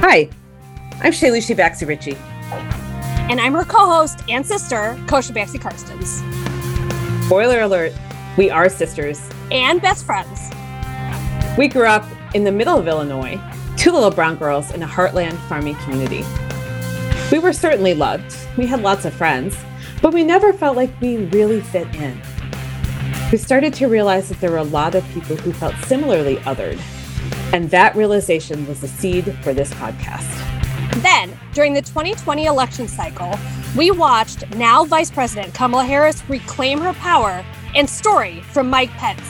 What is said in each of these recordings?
Hi, I'm Shailushi Baxi Ritchie. And I'm her co host and sister, Kosha Baxi Carstens. Spoiler alert, we are sisters and best friends. We grew up in the middle of Illinois, two little brown girls in a heartland farming community. We were certainly loved, we had lots of friends, but we never felt like we really fit in. We started to realize that there were a lot of people who felt similarly othered and that realization was the seed for this podcast. Then, during the 2020 election cycle, we watched now Vice President Kamala Harris reclaim her power and story from Mike Pence.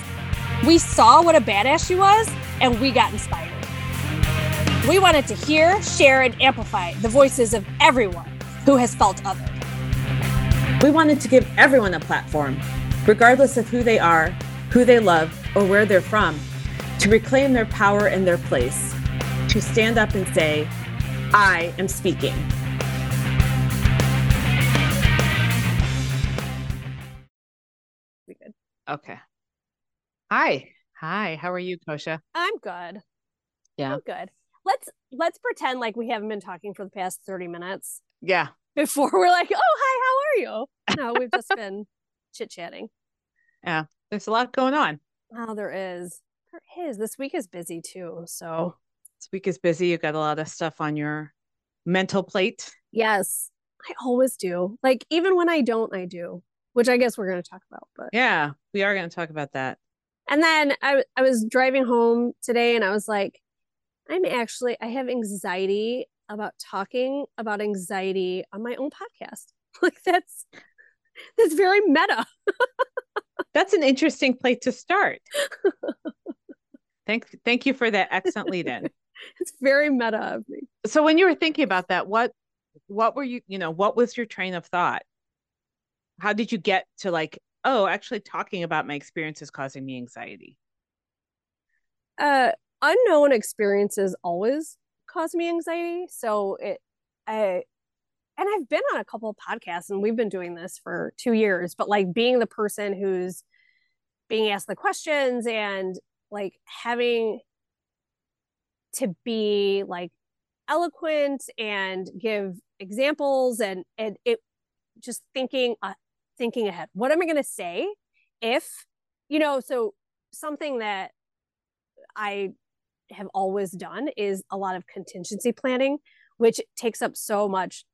We saw what a badass she was, and we got inspired. We wanted to hear, share, and amplify the voices of everyone who has felt othered. We wanted to give everyone a platform, regardless of who they are, who they love, or where they're from to reclaim their power and their place, to stand up and say, I am speaking. Okay. Hi. Hi. How are you, Kosha? I'm good. Yeah. I'm good. Let's let's pretend like we haven't been talking for the past 30 minutes. Yeah. Before we're like, oh hi, how are you? No, we've just been chit-chatting. Yeah. There's a lot going on. Oh, there is. There is. This week is busy too. So this week is busy. You've got a lot of stuff on your mental plate. Yes. I always do. Like even when I don't, I do, which I guess we're going to talk about. But yeah, we are going to talk about that. And then I I was driving home today and I was like, I'm actually I have anxiety about talking about anxiety on my own podcast. Like that's that's very meta. that's an interesting place to start. Thank thank you for that excellent lead in. it's very meta of me. So when you were thinking about that, what what were you, you know, what was your train of thought? How did you get to like, oh, actually talking about my experiences causing me anxiety? Uh unknown experiences always cause me anxiety. So it I and I've been on a couple of podcasts and we've been doing this for two years, but like being the person who's being asked the questions and like having to be like eloquent and give examples and and it just thinking uh, thinking ahead. What am i going to say if you know so something that i have always done is a lot of contingency planning which takes up so much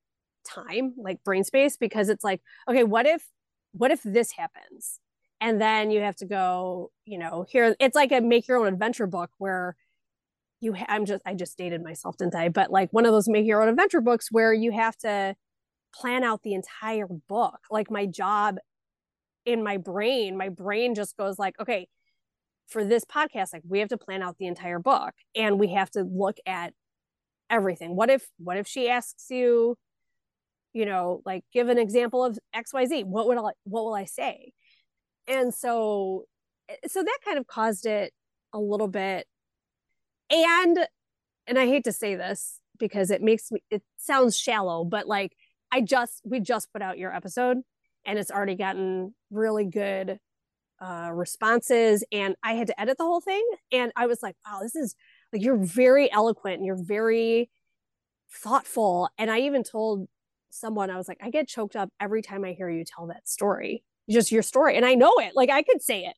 time like brain space because it's like okay what if what if this happens and then you have to go you know here it's like a make your own adventure book where you ha- i'm just i just dated myself didn't i? But like one of those make your own adventure books where you have to plan out the entire book. Like my job in my brain my brain just goes like okay for this podcast like we have to plan out the entire book and we have to look at everything. What if what if she asks you you know like give an example of xyz what would i what will i say and so eh, so that kind of caused it a little bit. And and i hate to say this because it makes me it sounds shallow but like i just we just put out your episode and it's already gotten really good uh responses. And i had to edit the whole thing and i was like wow this is like you're very eloquent and you're very thoughtful. And i even told someone i was like i get choked up every time i hear you tell that story just your story and i know it like i could say it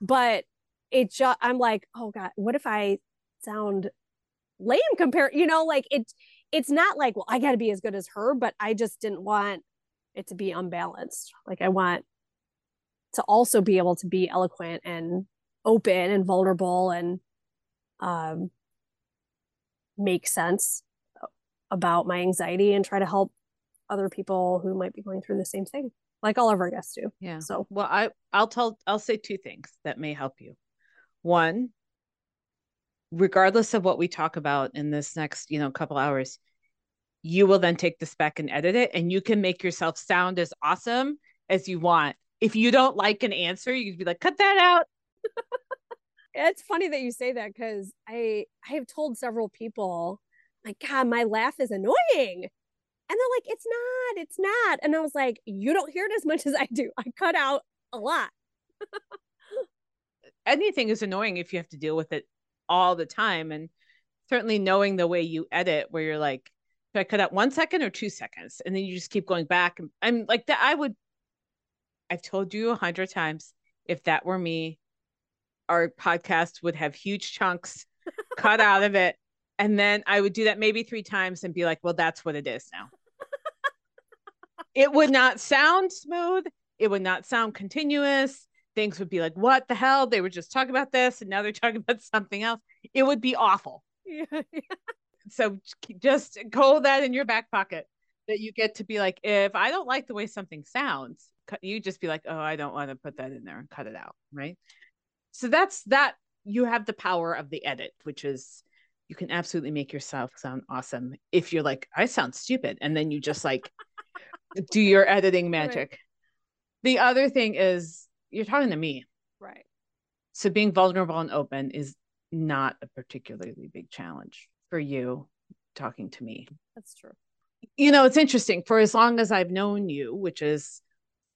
but it just i'm like oh god what if i sound lame compared you know like it it's not like well i got to be as good as her but i just didn't want it to be unbalanced like i want to also be able to be eloquent and open and vulnerable and um make sense about my anxiety and try to help other people who might be going through the same thing like all of our guests do. Yeah. So well, I I'll tell I'll say two things that may help you. One, regardless of what we talk about in this next you know couple hours, you will then take this back and edit it, and you can make yourself sound as awesome as you want. If you don't like an answer, you can be like, cut that out. it's funny that you say that because I I have told several people, like, God, my laugh is annoying. And they're like, it's not, it's not. And I was like, you don't hear it as much as I do. I cut out a lot. Anything is annoying if you have to deal with it all the time. And certainly knowing the way you edit, where you're like, do I cut out one second or two seconds? And then you just keep going back. I'm like that. I would, I've told you a hundred times, if that were me, our podcast would have huge chunks cut out of it. And then I would do that maybe three times and be like, well, that's what it is now. It would not sound smooth. It would not sound continuous. Things would be like, what the hell? They were just talking about this and now they're talking about something else. It would be awful. Yeah, yeah. So just hold that in your back pocket that you get to be like, if I don't like the way something sounds, you just be like, oh, I don't want to put that in there and cut it out. Right. So that's that. You have the power of the edit, which is you can absolutely make yourself sound awesome if you're like, I sound stupid. And then you just like do your editing magic. Right. The other thing is you're talking to me. Right. So being vulnerable and open is not a particularly big challenge for you talking to me. That's true. You know, it's interesting. For as long as I've known you, which is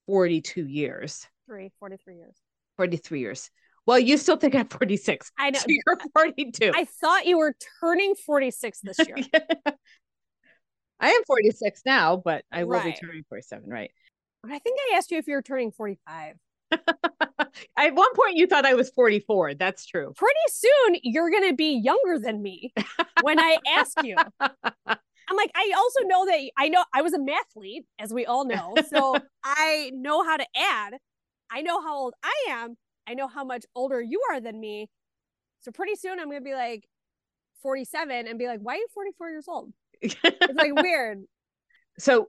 42 years. Three, 43 years. 43 years. Well, you still think I'm 46. I know. So you're 42. I thought you were turning 46 this year. I am 46 now, but I will right. be turning 47, right? I think I asked you if you were turning 45. At one point, you thought I was 44. That's true. Pretty soon, you're going to be younger than me when I ask you. I'm like, I also know that I know I was a mathlete, as we all know. So I know how to add. I know how old I am. I know how much older you are than me. So pretty soon, I'm going to be like 47 and be like, why are you 44 years old? It's like weird. So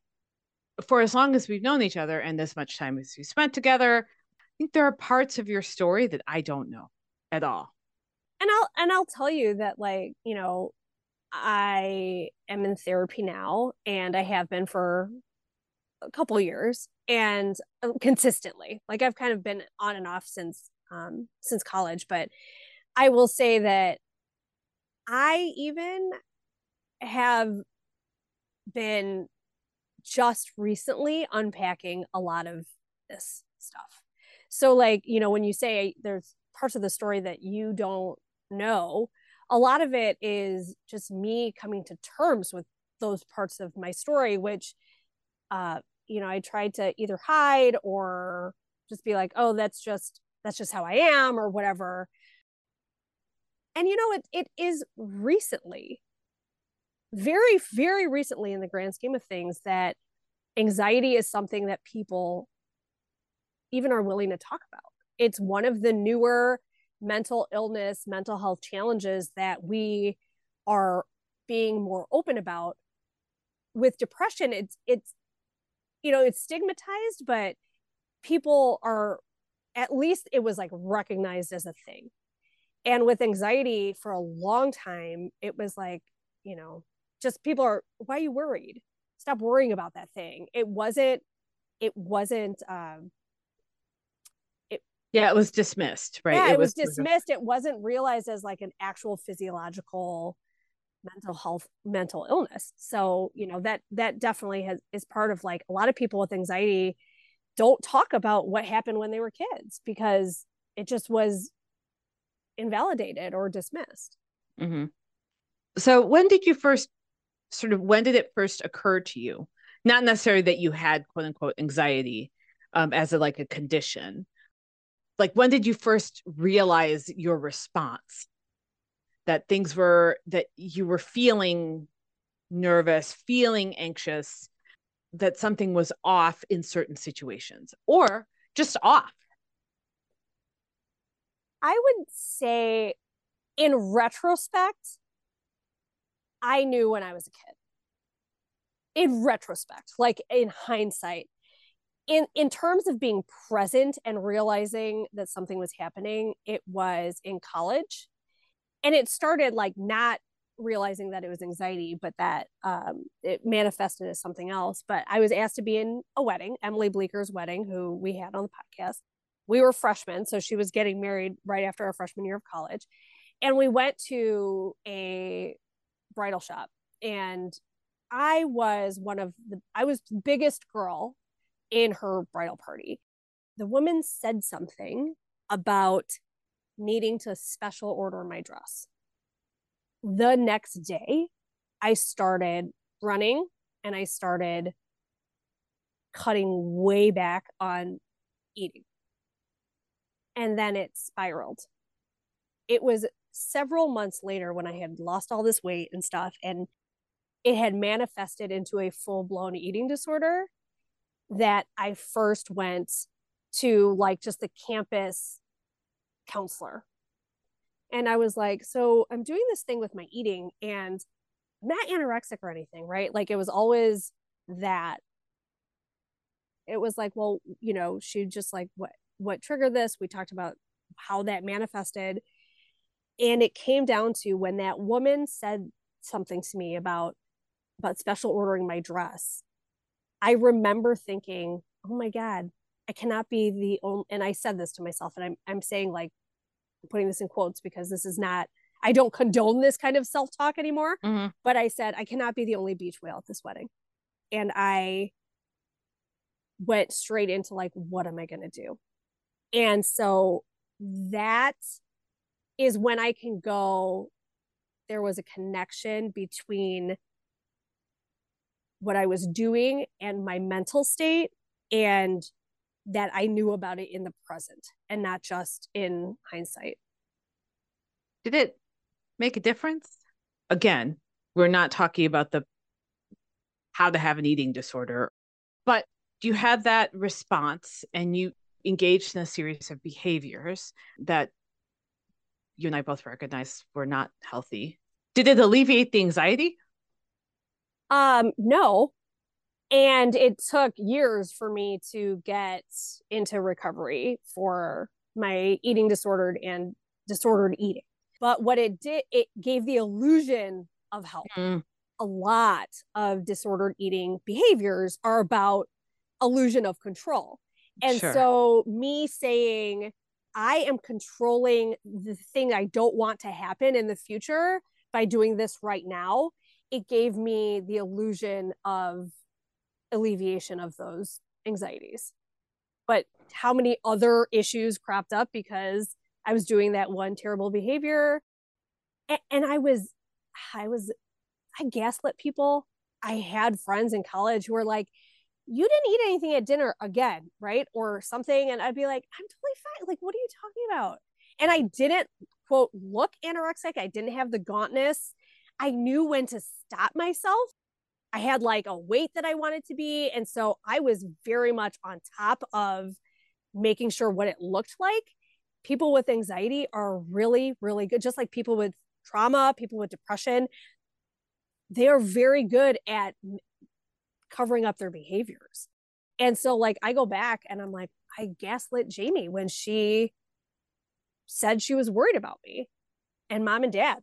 for as long as we've known each other and this much time as we spent together, I think there are parts of your story that I don't know at all. And I'll and I'll tell you that like, you know, I am in therapy now and I have been for a couple years and uh, consistently. Like I've kind of been on and off since um since college, but I will say that I even have been just recently unpacking a lot of this stuff. So, like, you know, when you say there's parts of the story that you don't know, a lot of it is just me coming to terms with those parts of my story, which, uh, you know, I tried to either hide or just be like, oh, that's just that's just how I am or whatever. And you know, it it is recently very, very recently in the grand scheme of things that anxiety is something that people even are willing to talk about. It's one of the newer mental illness, mental health challenges that we are being more open about. With depression, it's it's you know, it's stigmatized, but people are at least it was like recognized as a thing. And with anxiety for a long time, it was like, you know, just people are why are you worried? Stop worrying about that thing. It wasn't it wasn't um it yeah it was dismissed right? Yeah it, it was, was, dismissed. It wasn't realized as like an actual physiological mental health mental illness. So you know that that definitely has is part of like a lot of people with anxiety don't talk about what happened when they were kids because it just was invalidated or dismissed. Mm-hmm. so when did you first sort of when did it first occur to you? Not necessarily that you had quote unquote anxiety um, as a like a condition. Like when did you first realize your response? That things were that you were feeling nervous, feeling anxious, that something was off in certain situations or just off? I would say, in retrospect, I knew when I was a kid. In retrospect, like in hindsight, in in terms of being present and realizing that something was happening, it was in college. And it started like not realizing that it was anxiety, but that um, it manifested as something else. But I was asked to be in a wedding, Emily Bleeker's wedding, who we had on the podcast. We were freshmen, so she was getting married right after our freshman year of college. And we went to a bridal shop and I was one of the I was biggest girl in her bridal party. The woman said something about needing to special order my dress. the next day, I started running and I started cutting way back on eating. And then it spiraled. It was several months later when I had lost all this weight and stuff, and it had manifested into a full blown eating disorder that I first went to like just the campus counselor. And I was like, so I'm doing this thing with my eating and I'm not anorexic or anything, right? Like it was always that. It was like, well, you know, she just like what what triggered this. We talked about how that manifested. And it came down to when that woman said something to me about about special ordering my dress. I remember thinking, oh my God, I cannot be the only, and I said this to myself, and I'm, I'm saying like, I'm putting this in quotes because this is not, I don't condone this kind of self talk anymore. Mm-hmm. But I said, I cannot be the only beach whale at this wedding. And I went straight into like, what am I going to do? And so that is when I can go, there was a connection between what I was doing and my mental state and that I knew about it in the present and not just in hindsight. Did it make a difference? Again, we're not talking about the how to have an eating disorder, but you had that response and you engaged in a series of behaviors that you and I both recognize were not healthy. Did it alleviate the anxiety? Um, no, and it took years for me to get into recovery for my eating disordered and disordered eating but what it did it gave the illusion of health mm. a lot of disordered eating behaviors are about illusion of control and sure. so me saying i am controlling the thing i don't want to happen in the future by doing this right now it gave me the illusion of alleviation of those anxieties. But how many other issues cropped up because I was doing that one terrible behavior and, I was I was I gaslit people. I had friends in college who were like, you didn't eat anything at dinner again, right? Or something. And I'd be like, I'm totally fine. Like, what are you talking about? And I didn't, quote, look anorexic. I didn't have the gauntness. I knew when to stop myself I had like a weight that I wanted to be. And so I was very much on top of making sure what it looked like. People with anxiety are really, really good, just like people with trauma, people with depression. They are very good at covering up their behaviors. And so, like, I go back and I'm like, I gaslit Jamie when she said she was worried about me. And mom and dad,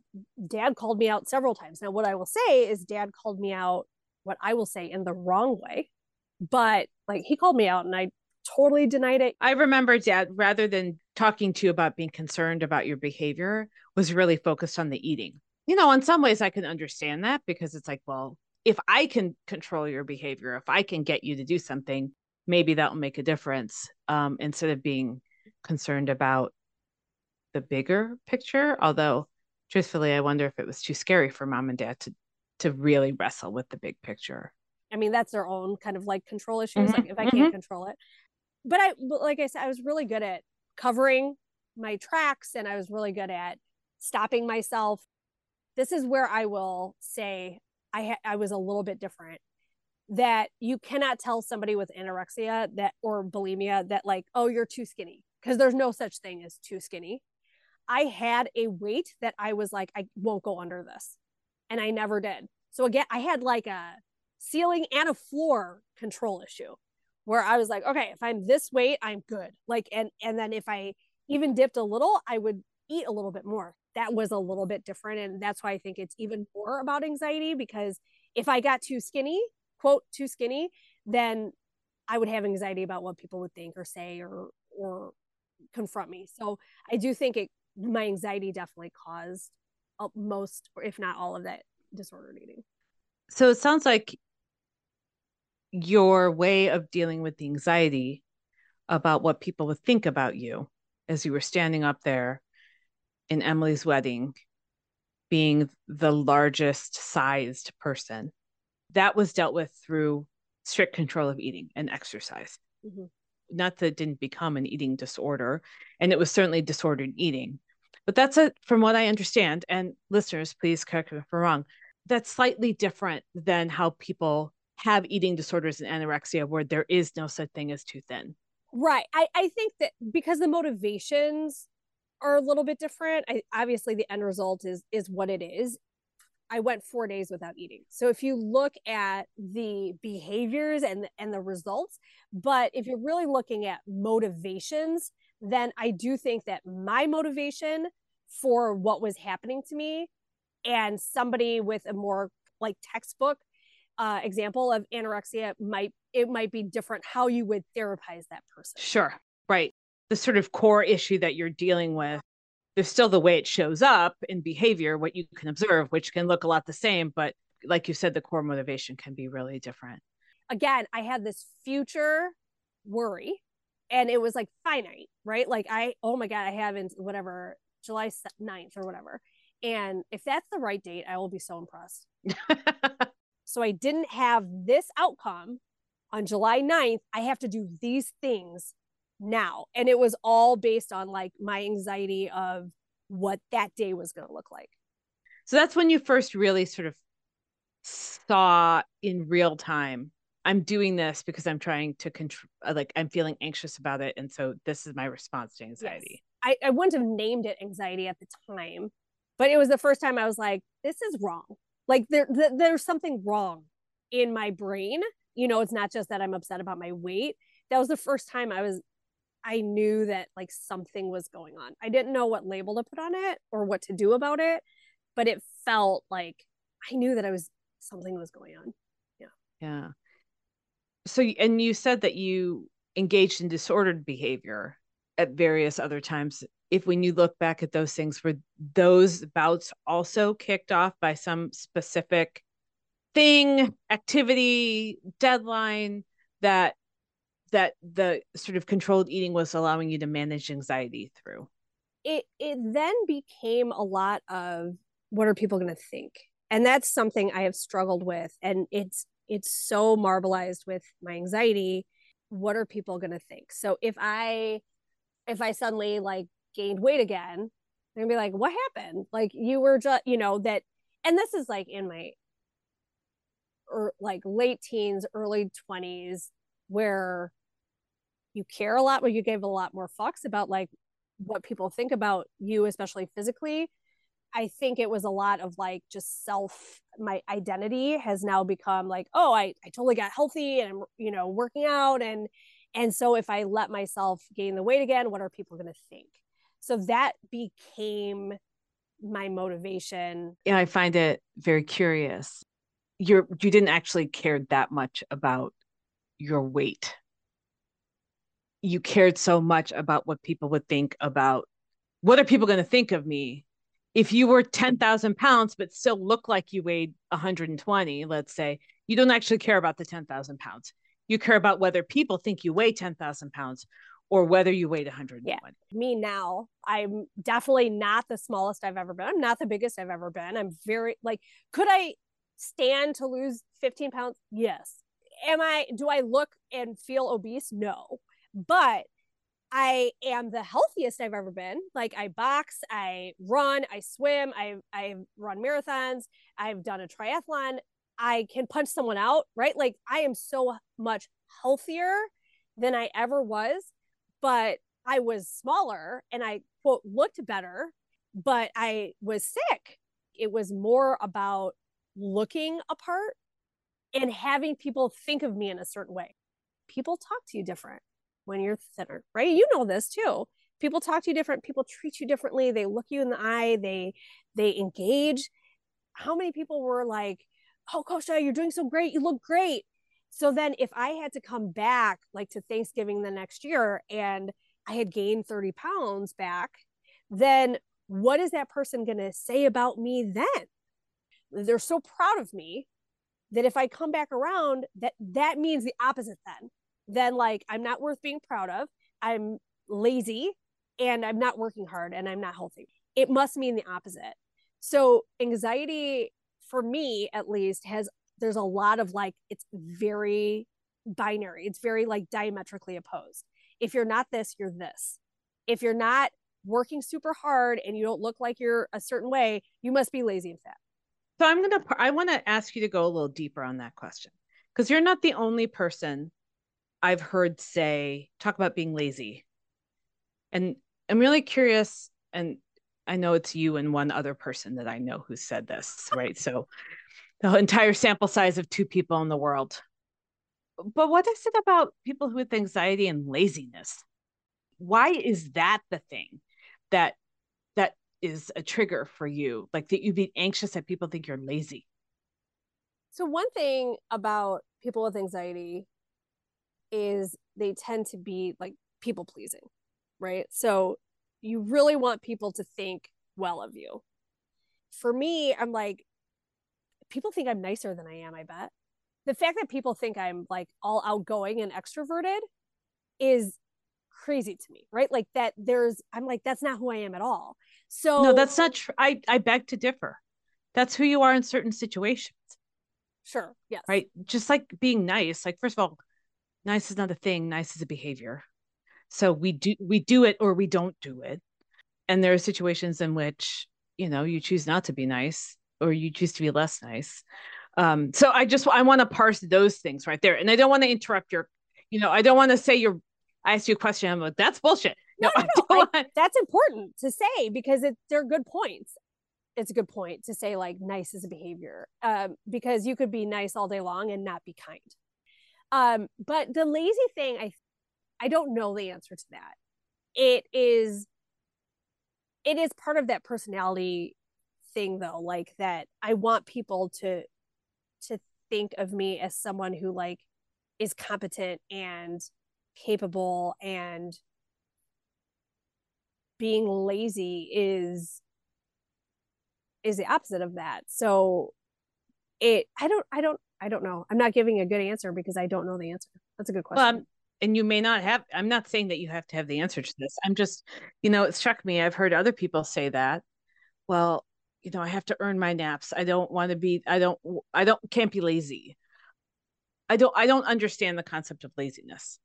dad called me out several times. Now, what I will say is, dad called me out what I will say in the wrong way. But like he called me out and I totally denied it. I remember dad, rather than talking to you about being concerned about your behavior, was really focused on the eating. You know, in some ways I can understand that because it's like, well, if I can control your behavior, if I can get you to do something, maybe that will make a difference um, instead of being concerned about the bigger picture. Although, truthfully, I wonder if it was too scary for mom and dad to to really wrestle with the big picture. I mean, that's their own kind of like control issues. Mm-hmm. Like if I can't mm-hmm. control it, but I, like I said, I was really good at covering my tracks and I was really good at stopping myself. This is where I will say I ha- I was a little bit different. That you cannot tell somebody with anorexia that or bulimia that like, oh, you're too skinny because there's no such thing as too skinny. I had a weight that I was like, I won't go under this and I never did. So again, I had like a ceiling and a floor control issue where I was like, okay, if I'm this weight, I'm good. Like, and and then if I even dipped a little, I would eat a little bit more. That was a little bit different, and that's why I think it's even more about anxiety because if I got too skinny, quote too skinny, then I would have anxiety about what people would think or say or or confront me. So I do think it my anxiety definitely caused uh, most, if not all of that disordered eating. So it sounds like your way of dealing with the anxiety about what people would think about you as you were standing up there in Emily's wedding being the largest sized person. That was dealt with through strict control of eating and exercise. Mm-hmm. Not that it didn't become an eating disorder, and it was certainly disordered eating. But that's it from what I understand. And listeners, please correct me if I'm wrong. That's slightly different than how people have eating disorders and anorexia, where there is no such thing as too thin. Right. I, I think that because the motivations are a little bit different. I, obviously, the end result is is what it is. I went four days without eating. So if you look at the behaviors and and the results, but if you're really looking at motivations, then I do think that my motivation for what was happening to me and somebody with a more like textbook uh, example of anorexia might it might be different how you would therapize that person. Sure. Right the sort of core issue that you're dealing with there's still the way it shows up in behavior what you can observe which can look a lot the same but like you said the core motivation can be really different. Again i had this future worry and it was like finite right? Like i oh my god i haven't whatever july 9th or whatever and if that's the right date i will be so impressed. So i didn't have this outcome on july 9th i have to do these things now. And it was all based on like my anxiety of what that day was going to look like. So that's when you first really sort of saw in real time I'm doing this because I'm trying to control, uh, like, I'm feeling anxious about it. And so this is my response to anxiety. Yes. I, I wouldn't have named it anxiety at the time, but it was the first time I was like, this is wrong. Like, there, th- there's something wrong in my brain. You know, it's not just that I'm upset about my weight. That was the first time I was I knew that like something was going on. I didn't know what label to put on it or what to do about it, but it felt like I knew that I was something was going on. Yeah. Yeah. So and you said that you engaged in disordered behavior at various other times. If when you look back at those things, were those bouts also kicked off by some specific thing, activity, deadline that that the sort of controlled eating was allowing you to manage anxiety through? It it then became a lot of what are people going to think? And that's something i have struggled with and it's it's so marbleized with my anxiety. What are people going to think? So if i if i suddenly like gained weight again they're gonna be like what happened? Like you were just you know that and this is like in my or er, like late teens early 20s where you care a lot, where you gave a lot more fucks about like what people think about you, especially physically. I think it was a lot of like just self, my identity has now become like, oh, I, I totally got healthy and I'm, you know, working out. And, and so if I let myself gain the weight again, what are people going to think? So that became my motivation. Yeah, I find it very curious. You're you didn't actually care that much about your weight. You cared so much about what people would think about what are people going to think of me if you were 10,000 mm-hmm. pounds but still look like you weighed 120, let's say, you don't actually care about the 10,000 pounds. You care about whether people think you weigh 10,000 pounds or whether you weighed 120. Yeah. Me now, I'm definitely not the smallest I've ever been. I'm not the biggest I've ever been. I'm very like, could I stand to lose 15 pounds? Yes am I do I look and feel obese? No. But I am the healthiest I've ever been. Like I box, I run, I swim, I I run marathons, I've done a triathlon. I can punch someone out, right? Like I am so much healthier than I ever was, but I was smaller and I quote looked better, but I was sick. It was more about looking apart and having people think of me in a certain way. People talk to you different when you're thinner, right? You know this too. People talk to you different, people treat you differently, they look you in the eye, they they engage. How many people were like, "Oh, Kosha, you're doing so great. You look great." So then if I had to come back like to Thanksgiving the next year and I had gained 30 pounds back, then what is that person going to say about me then? They're so proud of me that if I come back around, that that means the opposite then. Then like I'm not worth being proud of. I'm lazy and I'm not working hard and I'm not healthy. It must mean the opposite. So anxiety for me at least has there's a lot of like it's very binary. It's very like diametrically opposed. If you're not this, you're this. If you're not working super hard and you don't look like you're a certain way, you must be lazy and fat. So I'm going to I want to ask you to go a little deeper on that question because you're not the only person I've heard say talk about being lazy. And I'm really curious and I know it's you and one other person that I know who said this, right? So the entire sample size of two people in the world. But what is it about people with anxiety and laziness? Why is that the thing that that is a trigger for you? Like that you'd be anxious that people think you're lazy? So one thing about people with anxiety is they tend to be like people pleasing, right? So you really want people to think well of you. For me, I'm like, people think I'm nicer than I am, I bet. The fact that people think I'm like all outgoing and extroverted is crazy to me, right? Like that there's I'm like that's not who I am at all. So No, that's not true. I I beg to differ. That's who you are in certain situations. Sure. Yes. Right? Just like being nice. Like first of all, nice is not a thing, nice is a behavior. So we do we do it or we don't do it. And there are situations in which, you know, you choose not to be nice or you choose to be less nice. Um, so I just I want to parse those things right there. And I don't want to interrupt your, you know, I don't want to say you're I asked you a question. I'm like, that's bullshit. No, no, no, I, that's important to say because it, they're good points. It's a good point to say like nice is a behavior um, because you could be nice all day long and not be kind. Um, but the lazy thing, I I don't know the answer to that. It is it is part of that personality thing though, like that I want people to to think of me as someone who like is competent and capable and being lazy is is the opposite of that so it i don't i don't i don't know. I'm not giving a good answer because i don't know the answer. That's a good question. Well, and you may not have i'm not saying that you have to have the answer to this. I'm just you know it struck me i've heard other people say that well you know i have to earn my naps. I don't want to be i don't i don't can't be lazy. I don't i don't understand the concept of laziness.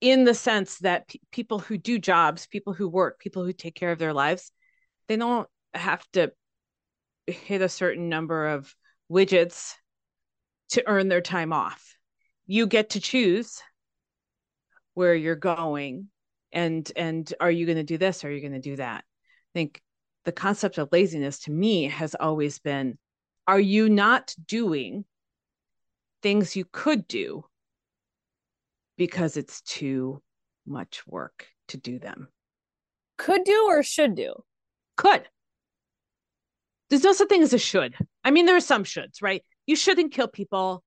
In the sense that p- people who do jobs people who work people who take care of their lives they don't have to hit a certain number of widgets to earn their time off. You get to choose where you're going and and are you going to do this or are you going to do that? I think the concept of laziness to me has always been are you not doing things you could do because it's too much work to do them? Could do or should do? Could there's no such thing as a should i mean there are some shoulds right you shouldn't kill people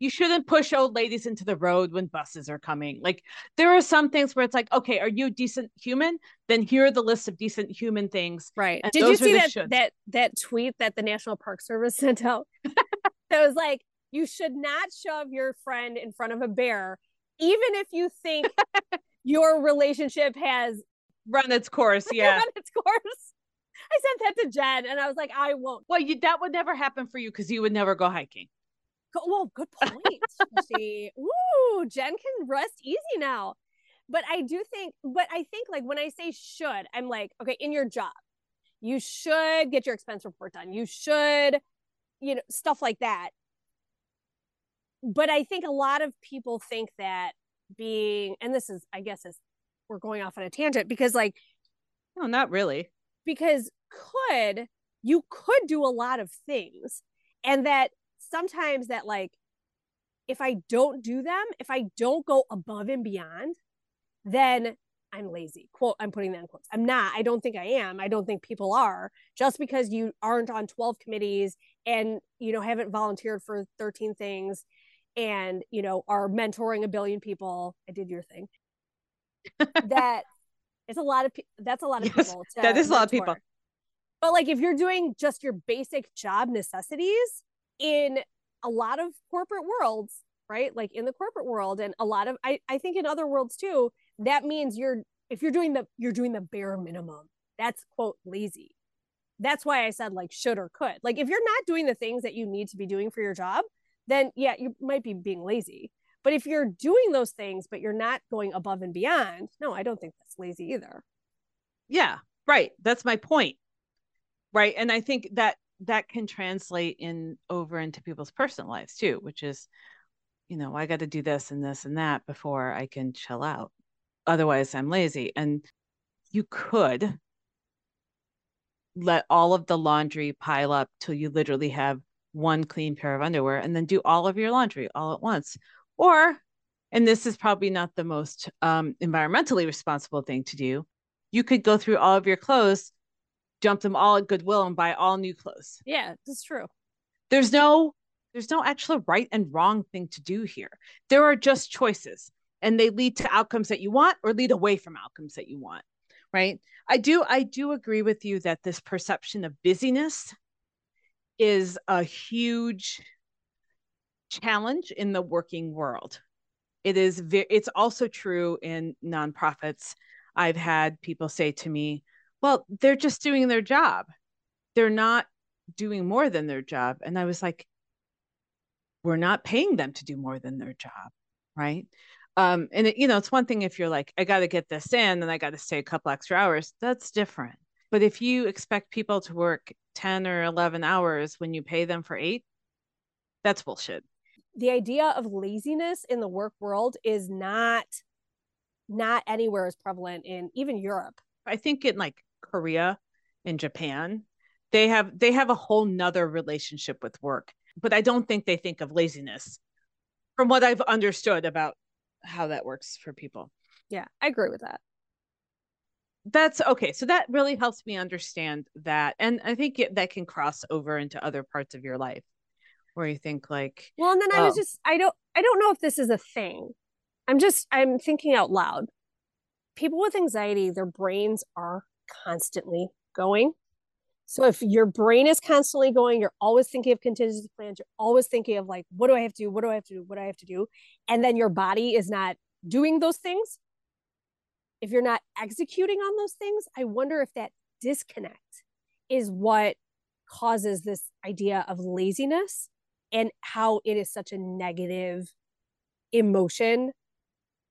you shouldn't push old ladies into the road when buses are coming. Like there are some things where it's like, okay, are you a decent human? Then here are the list of decent human things. Right. Did you see that shoulds. that that tweet that the National Park Service sent out? that was like, you should not shove your friend in front of a bear, even if you think your relationship has run its course. Yeah. run its course. I sent that to Jen and I was like, I won't. Well, you, that would never happen for you because you would never go hiking. Well, good point. she, ooh, Jen can rest easy now. But I do think, but I think like when I say should, I'm like, okay, in your job, you should get your expense report done. You should, you know, stuff like that. But I think a lot of people think that being, and this is, I guess, is we're going off on a tangent because like, no, not really. Because could you could do a lot of things, and that sometimes that like if I don't do them, if I don't go above and beyond, then I'm lazy. Quote, I'm putting that in quotes. I'm not. I don't think I am. I don't think people are. Just because you aren't on 12 committees and, you know, haven't volunteered for 13 things and, you know, are mentoring a billion people. I did your thing. that it's a lot of pe- that's a lot of yes, people. that is mentor. a lot of people. But like if you're doing just your basic job necessities, in a lot of corporate worlds, right? Like in the corporate world and a lot of I, I think in other worlds too, that means you're if you're doing the you're doing the bare minimum. That's quote lazy. that's why I said like should or could. Like if you're not doing the things that you need to be doing for your job, then yeah, you might be being lazy. But if you're doing those things, but you're not going above and beyond, no, I don't think that's lazy either. Yeah, right. That's my point. Right. And I think that that can translate in over into people's personal lives too, which is, you know, I got to do this and this and that before I can chill out. Otherwise, I'm lazy. And you could let all of the laundry pile up till you literally have one clean pair of underwear and then do all of your laundry all at once. Or, and this is probably not the most um, environmentally responsible thing to do, you could go through all of your clothes, dump them all at Goodwill and buy all new clothes. Yeah, that's true. There's no there's no actual right and wrong thing to do here. There are just choices and they lead to outcomes that you want or lead away from outcomes that you want right i do i do agree with you that this perception of busyness is a huge challenge in the working world it is ve- it's also true in nonprofits i've had people say to me well they're just doing their job they're not doing more than their job and i was like we're not paying them to do more than their job right um, and it, you know, it's one thing if you're like, I got to get this in and I got to stay a couple extra hours. That's different. But if you expect people to work 10 or 11 hours when you pay them for eight, that's bullshit. The idea of laziness in the work world is not not anywhere as prevalent in even Europe. I think in like Korea and Japan, they have they have a whole nother relationship with work. But I don't think they think of laziness from what I've understood about how that works for people. Yeah, I agree with that. That's okay. So that really helps me understand that. And I think it, that can cross over into other parts of your life where you think like Well, and then I was oh. just I don't I don't know if this is a thing. I'm just I'm thinking out loud. People with anxiety, their brains are constantly going. So if your brain is constantly going, you're always thinking of contingency plans, you're always thinking of like, what do I have to do? What do I have to do? What do I have to do? And then your body is not doing those things. If you're not executing on those things, I wonder if that disconnect is what causes this idea of laziness and how it is such a negative emotion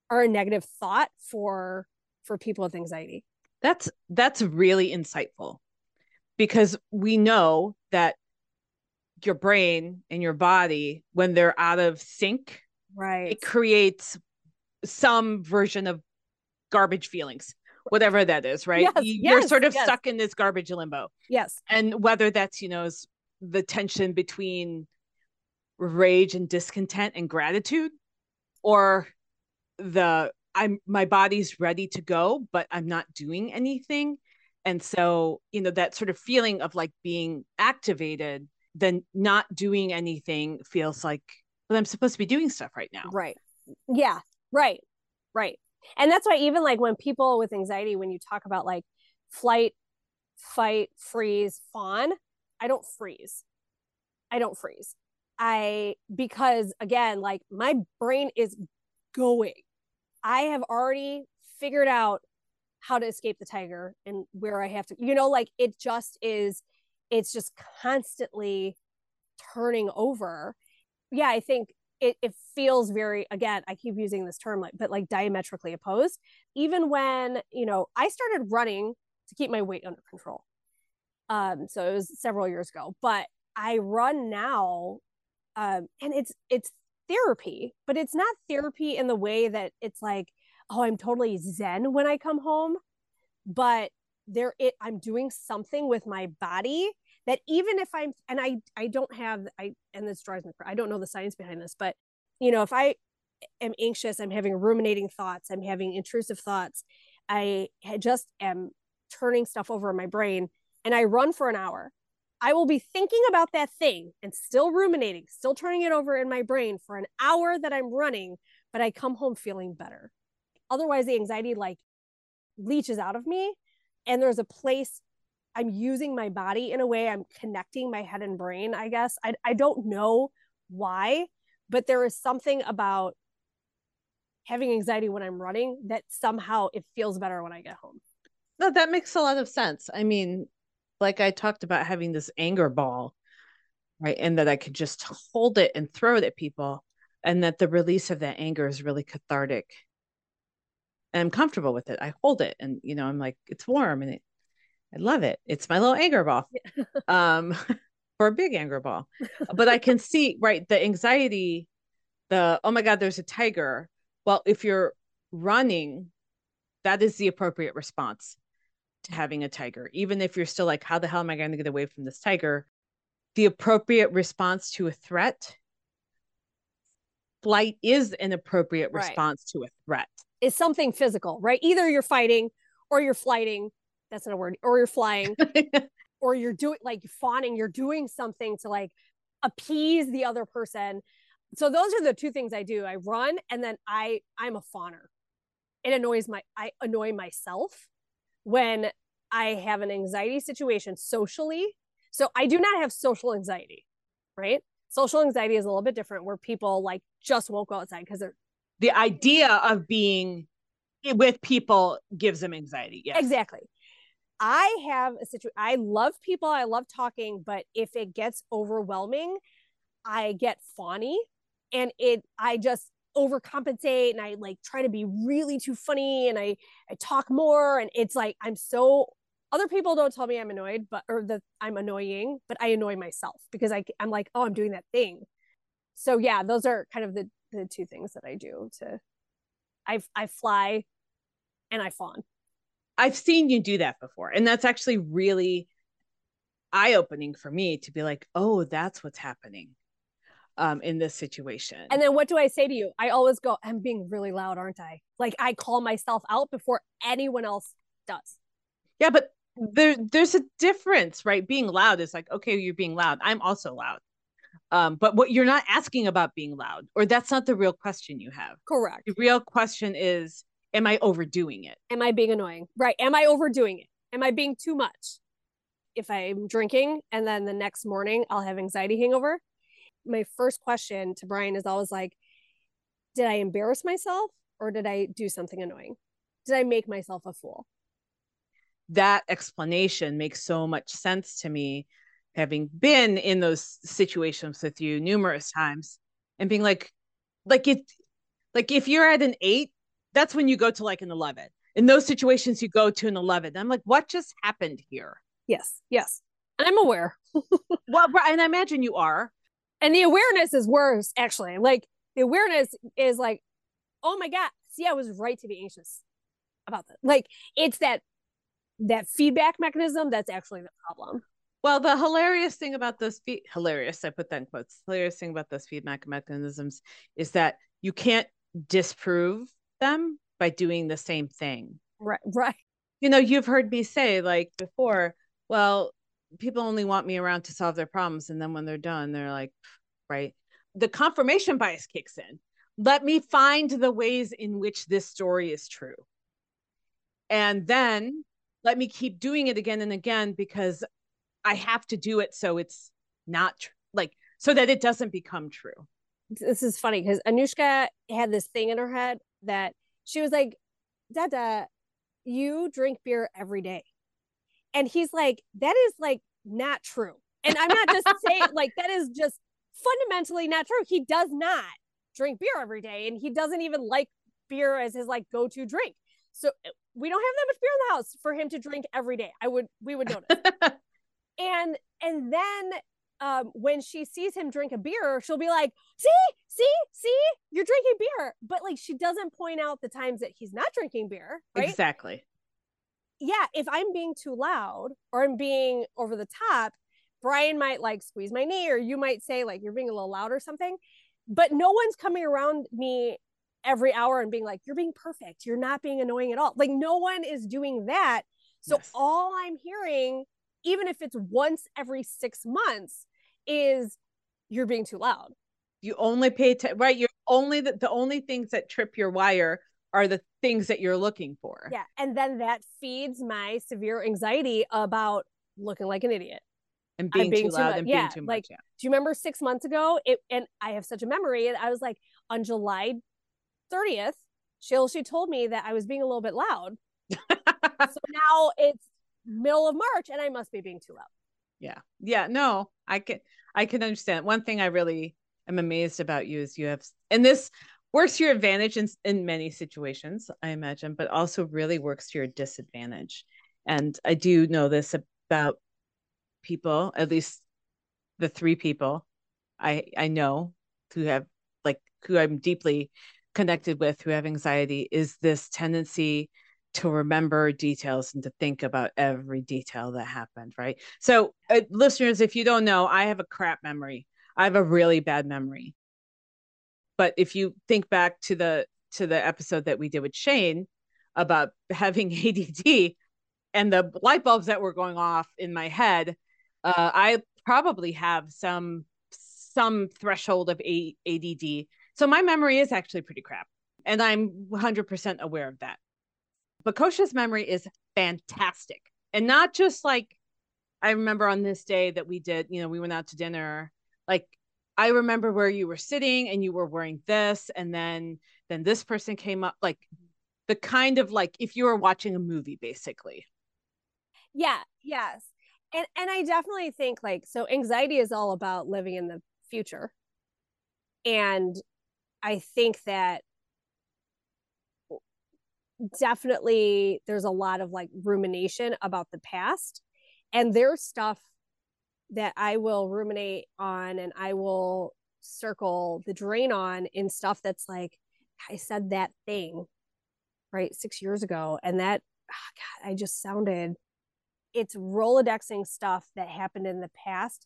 or a negative thought for for people with anxiety. That's that's really insightful because we know that your brain and your body when they're out of sync right. it creates some version of garbage feelings whatever that is right? Yes, you're yes, sort of yes. stuck in this garbage limbo. Yes. And whether that's you know the tension between rage and discontent and gratitude or the i'm my body's ready to go but i'm not doing anything and so, you know, that sort of feeling of like being activated, then not doing anything feels like, well, I'm supposed to be doing stuff right now. Right. Yeah. Right. Right. And that's why even like when people with anxiety, when you talk about like flight, fight, freeze, fawn, I don't freeze. I don't freeze. I, because again, like my brain is going. I have already figured out how to escape the tiger and where I have to, you know, like it just is, it's just constantly turning over. Yeah, I think it, it feels very, again, I keep using this term, like, but like diametrically opposed. Even when, you know, I started running to keep my weight under control. Um, so it was several years ago, but I run now, um, and it's it's therapy, but it's not therapy in the way that it's like oh, I'm totally zen when I come home, but there it I'm doing something with my body that even if I'm and I I don't have I and this drives me I don't know the science behind this, but you know, if I am anxious, I'm having ruminating thoughts, I'm having intrusive thoughts, I just am turning stuff over in my brain and I run for an hour. I will be thinking about that thing and still ruminating, still turning it over in my brain for an hour that I'm running, but I come home feeling better. Otherwise the anxiety like leaches out of me and there's a place i'm using my body in a way i'm connecting my head and brain i guess. I, I don't know why but there is something about having anxiety when i'm running that somehow it feels better when i get home. No that makes a lot of sense. I mean like I talked about having this anger ball, right? And that I could just hold it and throw it at people. And that the release of that anger is really cathartic. And I'm comfortable with it. I hold it and, you know, I'm like, it's warm and it, I love it. It's my little anger ball. um, or a big anger ball. But I can see, right, the anxiety, the, oh my God, there's a tiger. Well, if you're running, that is the appropriate response to having a tiger. Even if you're still like, how the hell am I going to get away from this tiger? The appropriate response to a threat, flight is an appropriate Right. response to a threat. Is something physical, right? Either you're fighting or you're flighting. That's not a word. Or you're flying or you're doing like fawning. You're doing something to like appease the other person. So those are the two things I do. I run and then I I'm a fawner. It annoys my I annoy myself when I have an anxiety situation socially. So I do not have social anxiety, right? Social anxiety is a little bit different where people like just won't go outside because they're the idea of being with people gives them anxiety. Yes. Exactly. I have a situation. I love people. I love talking, but if it gets overwhelming, I get fawny, and it. I just overcompensate, and I like try to be really too funny, and I I talk more, and it's like I'm so. Other people don't tell me I'm annoyed, but or that I'm annoying, but I annoy myself because I I'm like, oh, I'm doing that thing. So yeah, those are kind of the the two things that I do to. I I fly, and I fawn. I've seen you do that before. And that's actually really eye opening for me to be like, oh, that's what's happening um, in this situation. And then what do I say to you? I always go, I'm being really loud, aren't I? Like I call myself out before anyone else does. yeah, but there, there's a difference, right? Being loud is like, okay, you're being loud. I'm also loud. Um, but what you're not asking about being loud, or that's not the real question you have. Correct. The real question is, am I overdoing it? Am I being annoying? Right. Am I overdoing it? Am I being too much? If I'm drinking and then the next morning I'll have anxiety hangover, my first question to Brian is always like, did I embarrass myself or did I do something annoying? Did I make myself a fool? that explanation makes so much sense to me having been in those situations with you numerous times and being like like it like if you're at an 8 that's when you go to like an 11 in those situations you go to an 11 i'm like what just happened here Yes. Yes. And I'm aware. well and i imagine you are and the awareness is worse actually. Like the awareness is like oh my god see i was right to be anxious about that. Like it's that that feedback mechanism that's actually the problem. Well the hilarious thing about those fe- hilarious i put that in quotes hilarious thing about those feedback mechanisms is that you can't disprove them by doing the same thing. Right right. You know you've heard me say like before well people only want me around to solve their problems and then when they're done they're like right? The confirmation bias kicks in. Let me find the ways in which this story is true. And then let me keep doing it again and again because i have to do it so it's not tr- like so that it doesn't become true. This is funny because anushka had this thing in her head that she was like dada you drink beer every day and he's like that is like not true. And i'm not just saying like that is just fundamentally not true. He does not drink beer every day and he doesn't even like beer as his like go-to drink. So we don't have that much beer in the house for him to drink every day. I would we would notice. And and then um, when she sees him drink a beer, she'll be like, "See, see, see, you're drinking beer," but like she doesn't point out the times that he's not drinking beer, right? exactly Yeah, if I'm being too loud or I'm being over the top, Brian might like squeeze my knee, or you might say like you're being a little loud or something, but no one's coming around me every hour and being like, "You're being perfect. You're not being annoying at all." Like no one is doing that. So Yes. all I'm hearing, even if it's once every six months, is you're being too loud. you only pay attention right you're only the, the only things that trip your wire are the things that you're looking for Yeah. And then that feeds my severe anxiety about looking like an idiot. and being, being too too loud much- and yeah, being too like- yeah Do you remember six months ago? It and I have such a memory. And I was like, on July 30th, she she told me that I was being a little bit loud. so now it's middle of March and I must be being too loud. Yeah. Yeah. No, I can I can understand. One thing I really am amazed about you is you have and this works to your advantage in, in many situations, I imagine, but also really works to your disadvantage. And I do know this about people, at least the three people I I know who have like who I'm deeply connected with who have anxiety is this tendency to remember details and to think about every detail that happened, right? So, uh, listeners, if you don't know, I have a crap memory. I have a really bad memory. But if you think back to the to the episode that we did with Shane about having ADD and the light bulbs that were going off in my head, uh, I probably have some some threshold of A- ADD. So my memory is actually pretty crap, and I'm 100% aware of that. But Kosha's memory is fantastic. And not just like I remember on this day that we did, you know, we went out to dinner. Like I remember where you were sitting and you were wearing this and then then this person came up like the kind of like if you were watching a movie basically. Yeah, yes. And and I definitely think like so anxiety is all about living in the future. And I think that definitely there's a lot of like rumination about the past and there's stuff that I will ruminate on and I will circle the drain on in stuff that's like I said that thing right 6 years ago and that oh god I just sounded it's rolodexing stuff that happened in the past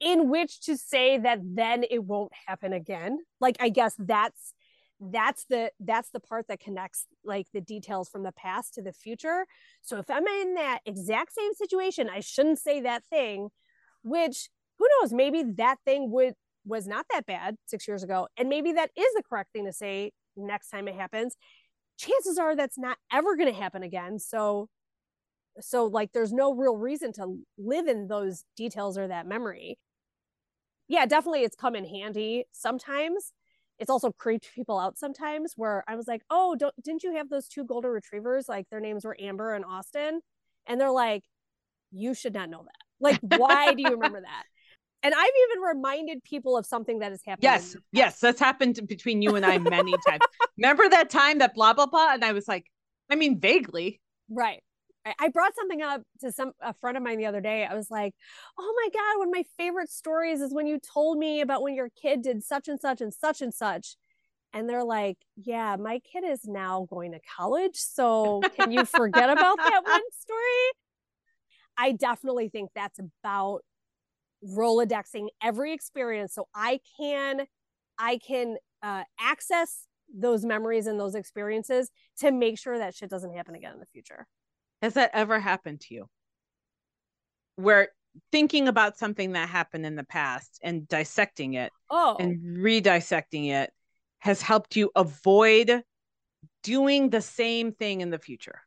in which to say that then it won't happen again. Like I guess that's that's the that's the part that connects like the details from the past to the future. So if i'm in that exact same situation i shouldn't say that thing which who knows maybe that thing would was not that bad six years ago and maybe that is the correct thing to say next time it happens chances are that's not ever going to happen again so so like there's no real reason to live in those details or that memory yeah definitely it's come in handy sometimes it's also creeped people out sometimes where I was like, oh, don't didn't you have those two golden retrievers? Like their names were Amber and Austin. And they're like, you should not know that. Like, why do you remember that? And I've even reminded people of something that has happened. Yes, yes, that's happened between you and I many times. Remember that time that blah blah blah? And I was like, I mean, vaguely. Right. I brought something up to some a friend of mine the other day. I was like, "Oh my god, one of my favorite stories is when you told me about when your kid did such and such and such and such." And they're like, "Yeah, my kid is now going to college, so can you forget about that one story?" I definitely think that's about rolodexing every experience so I can I can uh, access those memories and those experiences to make sure that shit doesn't happen again in the future. Has that ever happened to you? Where thinking about something that happened in the past and dissecting it oh. and redissecting it has helped you avoid doing the same thing in the future?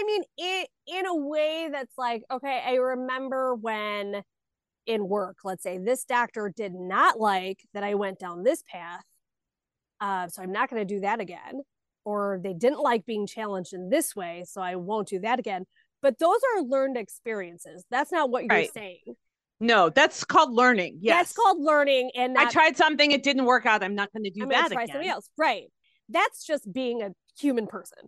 I mean, it in a way that's like, okay, I remember when in work, let's say this doctor did not like that I went down this path. Uh, so I'm not going to do that again or they didn't like being challenged in this way, so I won't do that again. But those are learned experiences. That's not what you're right. saying. No, that's called learning. Yes. That's called learning. And not, I tried something, it didn't work out. I'm not going to do I'm that try again. Something else. Right. That's just being a human person.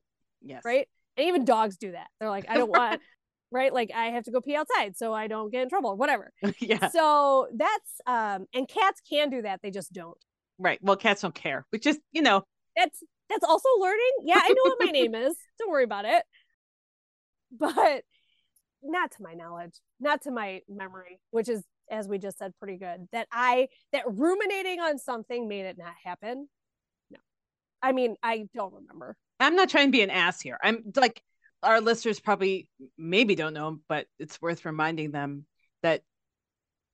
Yes. Right. And even dogs do that. They're like, I don't want, right? Like I have to go pee outside so I don't get in trouble, whatever. yeah. So that's um and cats can do that. They just don't. Right. Well, cats don't care, which is, you know, that's that's also learning. Yeah, I know what my name is. Don't worry about it. But not to my knowledge, not to my memory, which is as we just said pretty good. That I that ruminating on something made it not happen. No. I mean, I don't remember. I'm not trying to be an ass here. I'm like our listeners probably maybe don't know, but it's worth reminding them that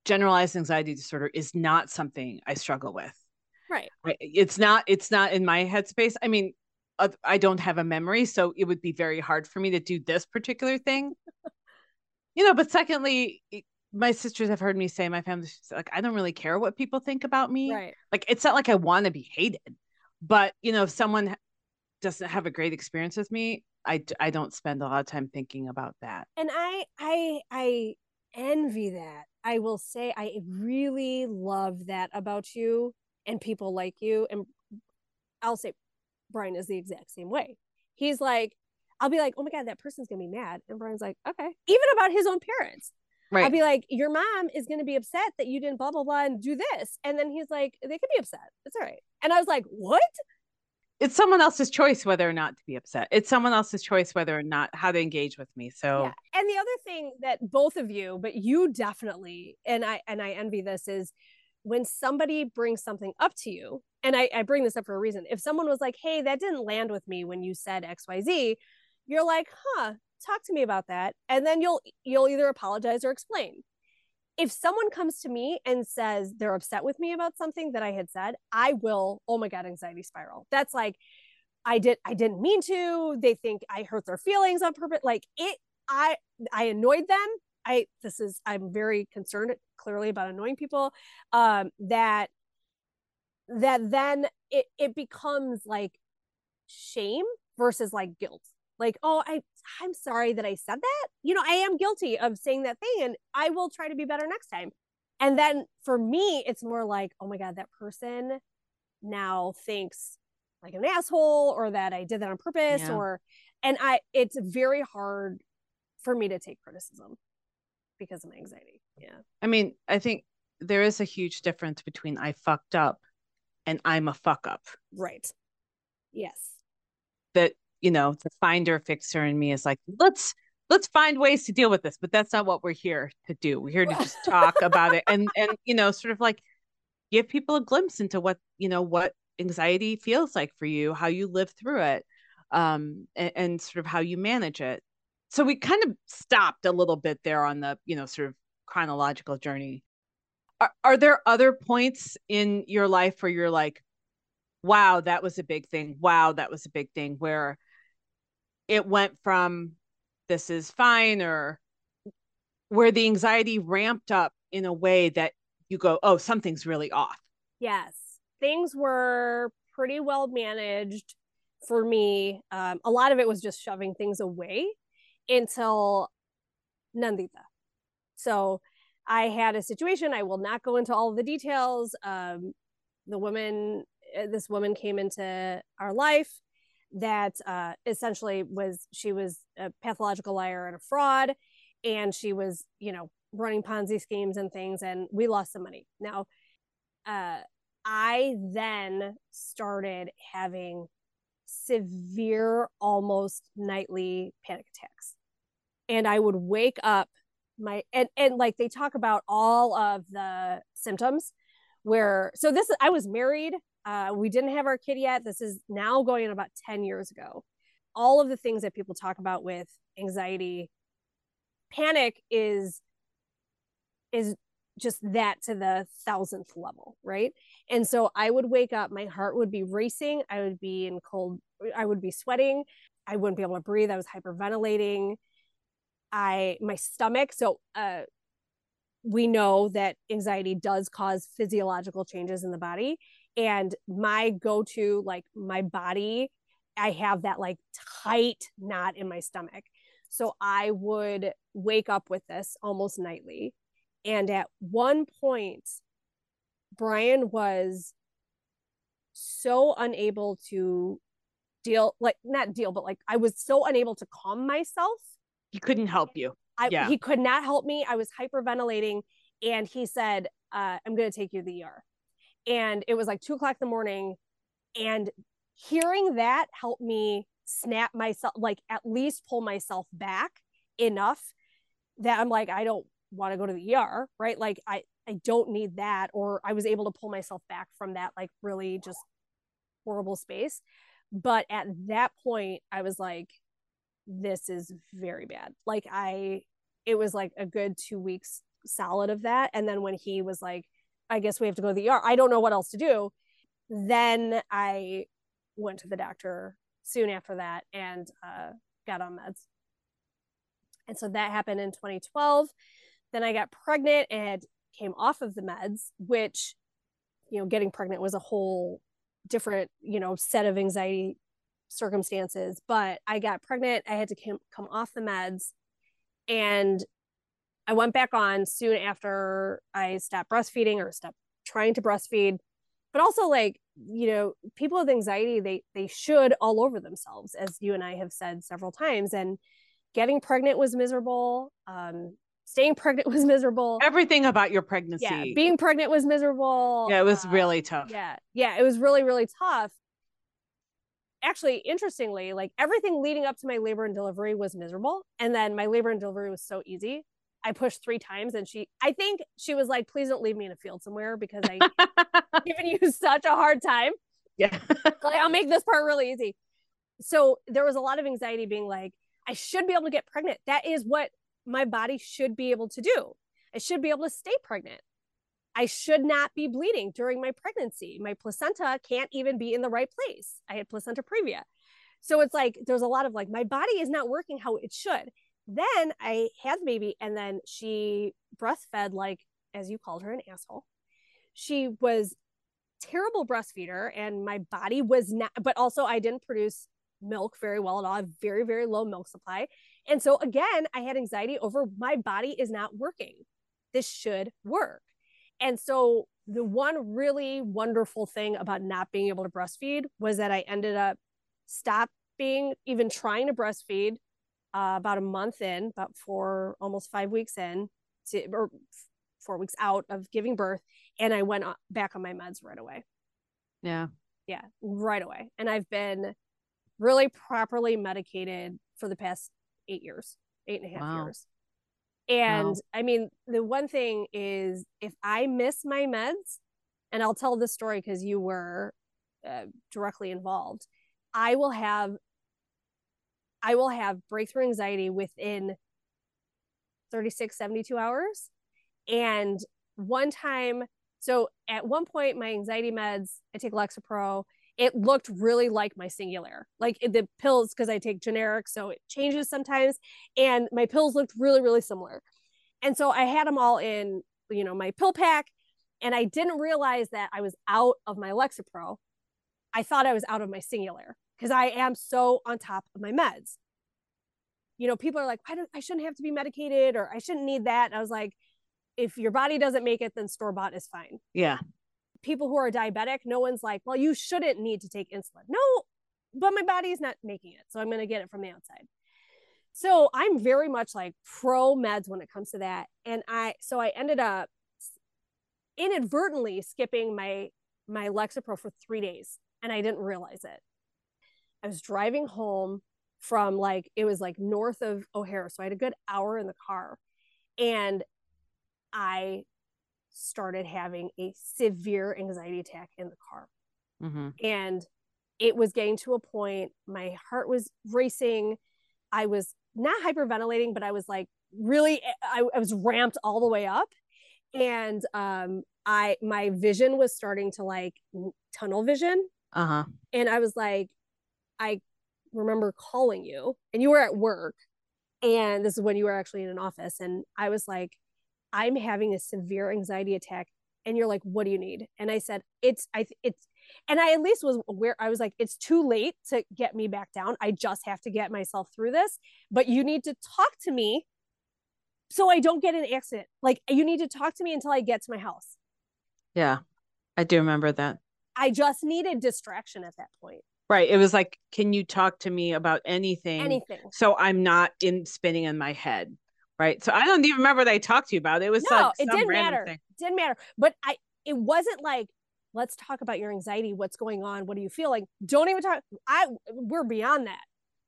generalized anxiety disorder is not something I struggle with. Right. It's not it's not in my headspace. I mean, uh, I don't have a memory, so it would be very hard for me to do this particular thing. you know, but secondly, my sisters have heard me say my family like I don't really care what people think about me. Right. Like it's not like I want to be hated. But, you know, if someone doesn't have a great experience with me, I I don't spend a lot of time thinking about that. And I I I envy that. I will say I really love that about you and people like you. And I'll say Brian is the exact same way. He's like, I'll be like, oh my God, that person's gonna be mad. And Brian's like, okay. Even about his own parents. Right. I'll be like, your mom is gonna be upset that you didn't blah blah blah and do this. And then he's like, they could be upset. It's all right. And I was like, what? It's someone else's choice whether or not to be upset. It's someone else's choice whether or not how to engage with me. So yeah. And the other thing that both of you, but you definitely, and I and I envy this is when somebody brings something up to you, and I, I bring this up for a reason. If someone was like, hey, that didn't land with me when you said XYZ, you're like, huh, talk to me about that. And then you'll you'll either apologize or explain. If someone comes to me and says they're upset with me about something that I had said, I will, oh my God, anxiety spiral. That's like, I did I didn't mean to. They think I hurt their feelings on purpose. Like it, I I annoyed them. I this is I'm very concerned clearly about annoying people. Um that that then it, it becomes like shame versus like guilt like oh i i'm sorry that i said that. You know i am guilty of saying that thing and i will try to be better next time. And then for me it's more like oh my god that person now thinks like an asshole or that i did that on purpose yeah. or and i it's very hard for me to take criticism because of my anxiety. Yeah. I mean i think there is a huge difference between i fucked up and i'm a fuck up. Right. Yes. That you know the finder fixer in me is like let's let's find ways to deal with this. But that's not what we're here to do. We're here to just talk about it and and you know sort of like give people a glimpse into what you know what anxiety feels like for you how you live through it um and, and sort of how you manage it. So we kind of stopped a little bit there on the you know sort of chronological journey. Are, are there other points in your life where you're like wow that was a big thing. Wow that was a big thing where it went from this is fine or where the anxiety ramped up in a way that you go, oh, something's really off. Yes. Things were pretty well managed for me. Um, a lot of it was just shoving things away until Nandita. So I had a situation. I will not go into all the details. Um, the woman, uh, this woman came into our life that uh, essentially was she was a pathological liar and a fraud, and she was you know running Ponzi schemes and things, and we lost some money. Now, uh, I then started having severe, almost nightly panic attacks, and I would wake up my and and like they talk about all of the symptoms where so this I was married uh, we didn't have our kid yet. This is now going on about 10 years ago. All of the things that people talk about with anxiety, panic is is just that to the thousandth level, right? And so I would wake up, my heart would be racing, I would be in cold, I would be sweating, I wouldn't be able to breathe, I was hyperventilating. I my stomach, so uh we know that anxiety does cause physiological changes in the body and my go-to like my body i have that like tight knot in my stomach. So i would wake up with this almost nightly. And at one point brian was so unable to deal like not deal but like i was so unable to calm myself. He couldn't help you. I, yeah. he could not help me. I was hyperventilating and he said uh, i'm going to take you to the er and it was like two o'clock in the morning and hearing that helped me snap myself like at least pull myself back enough that i'm like i don't want to go to the er right? Like i i don't need that or i was able to pull myself back from that like really just horrible space. But at that point i was like this is very bad. Like i it was like a good two weeks solid of that and then when he was like I guess we have to go to the ER. I don't know what else to do. Then I went to the doctor soon after that and uh, got on meds. And so that happened in 2012. Then I got pregnant and came off of the meds, which, you know, getting pregnant was a whole different, you know, set of anxiety circumstances, but I got pregnant. I had to come, come off the meds and I went back on soon after I stopped breastfeeding or stopped trying to breastfeed. But also like, you know, people with anxiety, they they should all over themselves, as you and I have said several times. And getting pregnant was miserable. Um, staying pregnant was miserable. Everything about your pregnancy. Yeah, being pregnant was miserable. Yeah, it was Uh, really tough. yeah, yeah, it was really, really tough. Actually, interestingly, like everything leading up to my labor and delivery was miserable. And then my labor and delivery was so easy. I pushed three times and she, I think she was like, please don't leave me in a field somewhere because I given you such a hard time. yeah. Like, I'll make this part really easy. So there was a lot of anxiety being like, I should be able to get pregnant. That is what my body should be able to do. I should be able to stay pregnant. I should not be bleeding during my pregnancy. My placenta can't even be in the right place. I had placenta previa. So it's like there's a lot of like my body is not working how it should. Then I had the baby and then she breastfed like as you called her an asshole. She was terrible breastfeeder and my body was not but also I didn't produce milk very well at all. I have very very low milk supply. And so again, I had anxiety over my body is not working. This should work. And so the one really wonderful thing about not being able to breastfeed was that I ended up stopping even trying to breastfeed uh, about a month in, about four, almost five weeks in, to, or four weeks out of giving birth, and I went back on my meds right away. Yeah. Yeah, right away. And I've been really properly medicated for the past eight years, eight and a half Wow. years. And Wow. I mean, the one thing is if I miss my meds, and I'll tell this story because you were uh, directly involved, I will have I will have breakthrough anxiety within 36, 72 hours. And one time, so at one point, my anxiety meds, I take Lexapro, it looked really like my Singulair, like the pills, because I take generic, so it changes sometimes. And my pills looked really, really similar. And so I had them all in, you know, my pill pack. And I didn't realize that I was out of my Lexapro. I thought I was out of my Singulair because I am so on top of my meds. You know, people are like, I don't I shouldn't have to be medicated or I shouldn't need that. And I was like, if your body doesn't make it, then store bought is fine. Yeah. People who are diabetic, no one's like, well, you shouldn't need to take insulin. No, but my body is not making it. So I'm going to get it from the outside. So I'm very much like pro meds when it comes to that. And I, so I ended up inadvertently skipping my, my Lexapro for three days and I didn't realize it. I was driving home from like, it was like north of O'Hare. So I had a good hour in the car and I started having a severe anxiety attack in the car hmm and it was getting to a point my heart was racing i was not hyperventilating but i was like really I, I was ramped all the way up and um i my vision was starting to like tunnel vision Uh huh. and i was like i remember calling you and you were at work and this is when you were actually in an office and i was like i'm having a severe anxiety attack and you're like what do you need and i said it's i it's and i at least was aware i was like it's too late to get me back down i just have to get myself through this but you need to talk to me so i don't get an accident like you need to talk to me until i get to my house Yeah. I do remember that. i just needed distraction at that point Right. It was like, can you talk to me about anything? anything So I'm not in spinning in my head. Right. So I don't even remember what I talked to you about. It was no like it didn't matter thing. didn't matter but i it wasn't like let's talk about your anxiety what's going on what are you feeling don't even talk i we're beyond that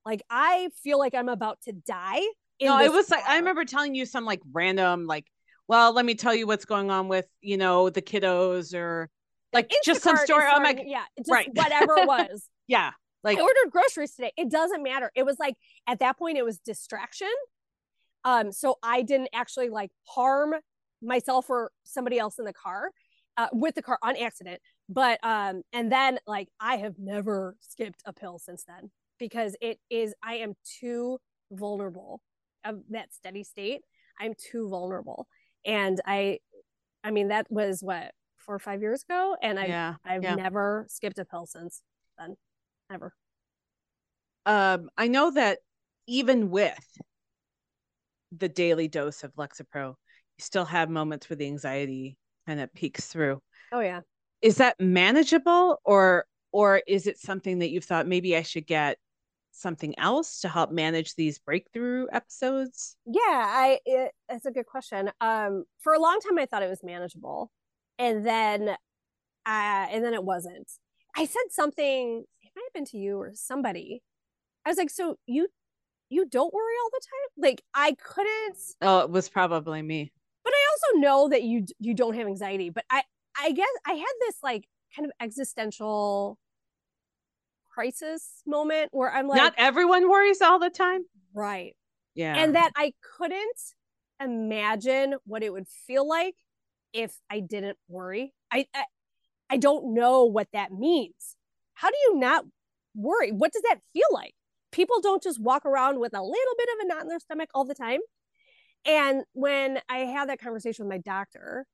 like i feel like i'm about to die No, it was like I remember telling you some like random like, well, let me tell you what's going on with you know the kiddos or like just some story. I'm starting- like, yeah just right. whatever it was yeah, like I ordered groceries today. It doesn't matter. It was like at that point it was distraction. Um, so I didn't actually like harm myself or somebody else in the car, uh, with the car on accident. But um, and then like I have never skipped a pill since then because it is I am too vulnerable of that steady state. I'm too vulnerable. And I I mean that was what four or five years ago. And I yeah, I've yeah. never skipped a pill since then. Never. um, I know that even with the daily dose of Lexapro, you still have moments where the anxiety kind of peeks through. Oh yeah. Is that manageable or or is it something that you've thought maybe I should get something else to help manage these breakthrough episodes? Yeah, I it, it's a good question. Um for a long time I thought it was manageable. And then uh and then it wasn't. I said something, it might have been to you or somebody. I was like, so you you don't worry all the time? Like I couldn't Oh, it was probably me. But I also know that you you don't have anxiety, but I I guess I had this like kind of existential crisis moment where I'm like Not everyone worries all the time. right. Yeah. And that I couldn't imagine what it would feel like if I didn't worry. I, I I don't know what that means. How do you not worry? What does that feel like? People don't just walk around with a little bit of a knot in their stomach all the time. And when I had that conversation with my doctor,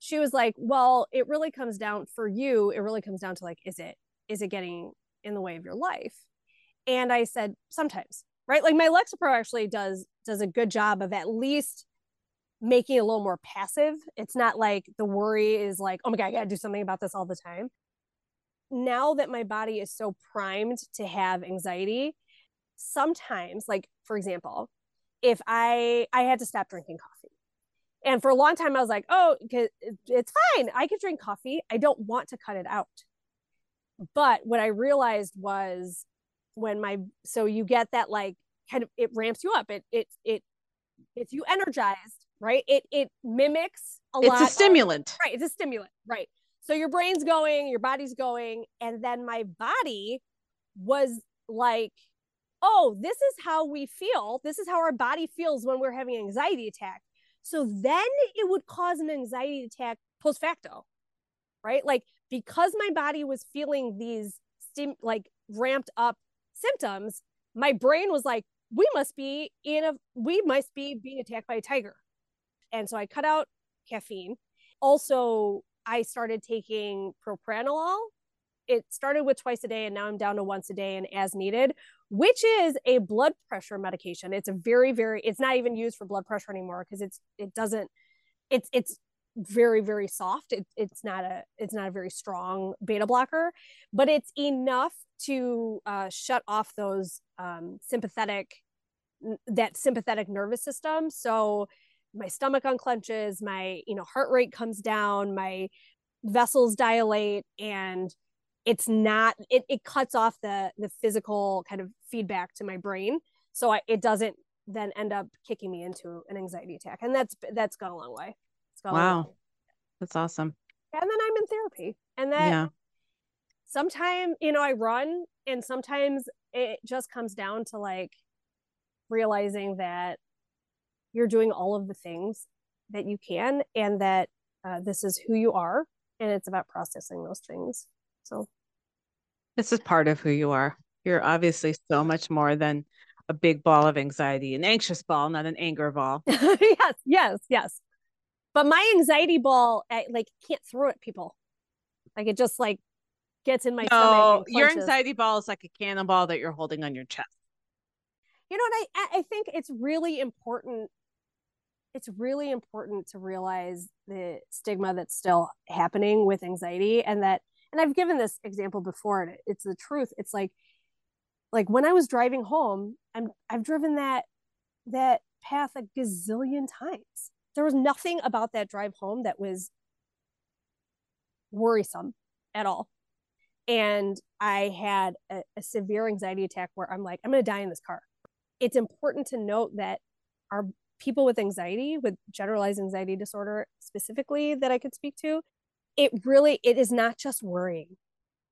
she was like, "Well, it really comes down for you. It really comes down to like, is it is it getting in the way of your life?" And I said, "Sometimes." Right? Like my Lexapro actually does does a good job of at least making it a little more passive. It's not like the worry is like, "Oh my god, I got to do something about this all the time." Now that my body is so primed to have anxiety, sometimes like for example, if I I had to stop drinking coffee. And for a long time I was like, "Oh, it's fine. I can drink coffee. I don't want to cut it out." But what I realized was when my so you get that like kind of it ramps you up. It it it gets you energized, right? It it mimics a it's lot It's a stimulant. Of, right, it's a stimulant, right? So your brain's going, your body's going, and then my body was like oh, this is how we feel. This is how our body feels when we're having an anxiety attack. So then it would cause an anxiety attack post facto, right? Like because my body was feeling these stim- like ramped up symptoms, my brain was like, we must be in a, we must be being attacked by a tiger. And so I cut out caffeine. Also, I started taking propranolol. It started with twice a day and now I'm down to once a day and as needed, which is a blood pressure medication. It's a very, very, it's not even used for blood pressure anymore because it's, it doesn't, it's, it's very, very soft. It, it's not a, it's not a very strong beta blocker, but it's enough to uh, shut off those um, sympathetic, that sympathetic nervous system. So my stomach unclenches, my, you know, heart rate comes down, my vessels dilate and it's not it, it cuts off the the physical kind of feedback to my brain. So I, it doesn't then end up kicking me into an anxiety attack and that's that's gone a long way. Wow. that's awesome. And then i'm in therapy and that yeah. sometimes you know i run and sometimes it just comes down to like realizing that you're doing all of the things that you can and that uh, this is who you are and it's about processing those things so this is part of who you are. You're obviously so much more than a big ball of anxiety, an anxious ball, not an anger ball. yes, yes, yes. But my anxiety ball, I, like, can't throw at people. Like it just like gets in my no, stomach. your anxiety ball is like a cannonball that you're holding on your chest. You know what? I I think it's really important. It's really important to realize the stigma that's still happening with anxiety, and that and I've given this example before, and it's the truth. It's like, like when I was driving home, I'm I've driven that that path a gazillion times. There was nothing about that drive home that was worrisome at all. And I had a, a severe anxiety attack where I'm like, I'm going to die in this car. It's important to note that our people with anxiety, with generalized anxiety disorder specifically, that I could speak to, it really it is not just worrying.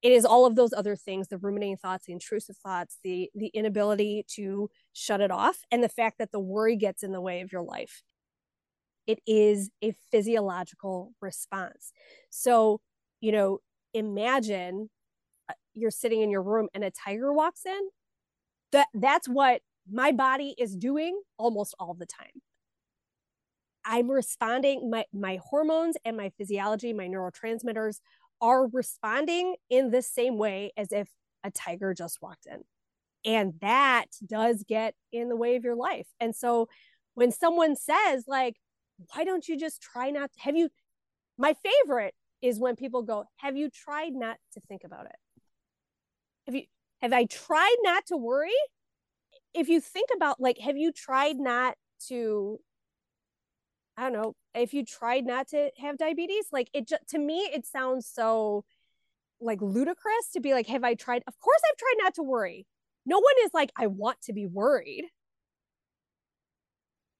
It is all of those other things the ruminating thoughts the intrusive thoughts the the inability to shut it off and the fact that the worry gets in the way of your life. It is a physiological response. So you know imagine uh, you're sitting in your room and a tiger walks in. That that's what my body is doing almost all the time I'm responding, my, my hormones and my physiology, my neurotransmitters are responding in the same way as if a tiger just walked in. And that does get in the way of your life. And so when someone says, like, why don't you just try not to have you? My favorite is when people go, Have you tried not to think about it? Have you have I tried not to worry? If you think about like, have you tried not to I don't know, if you tried not to have diabetes, like it just to me, it sounds so like ludicrous to be like, have I tried? Of course I've tried not to worry. No one is like, I want to be worried.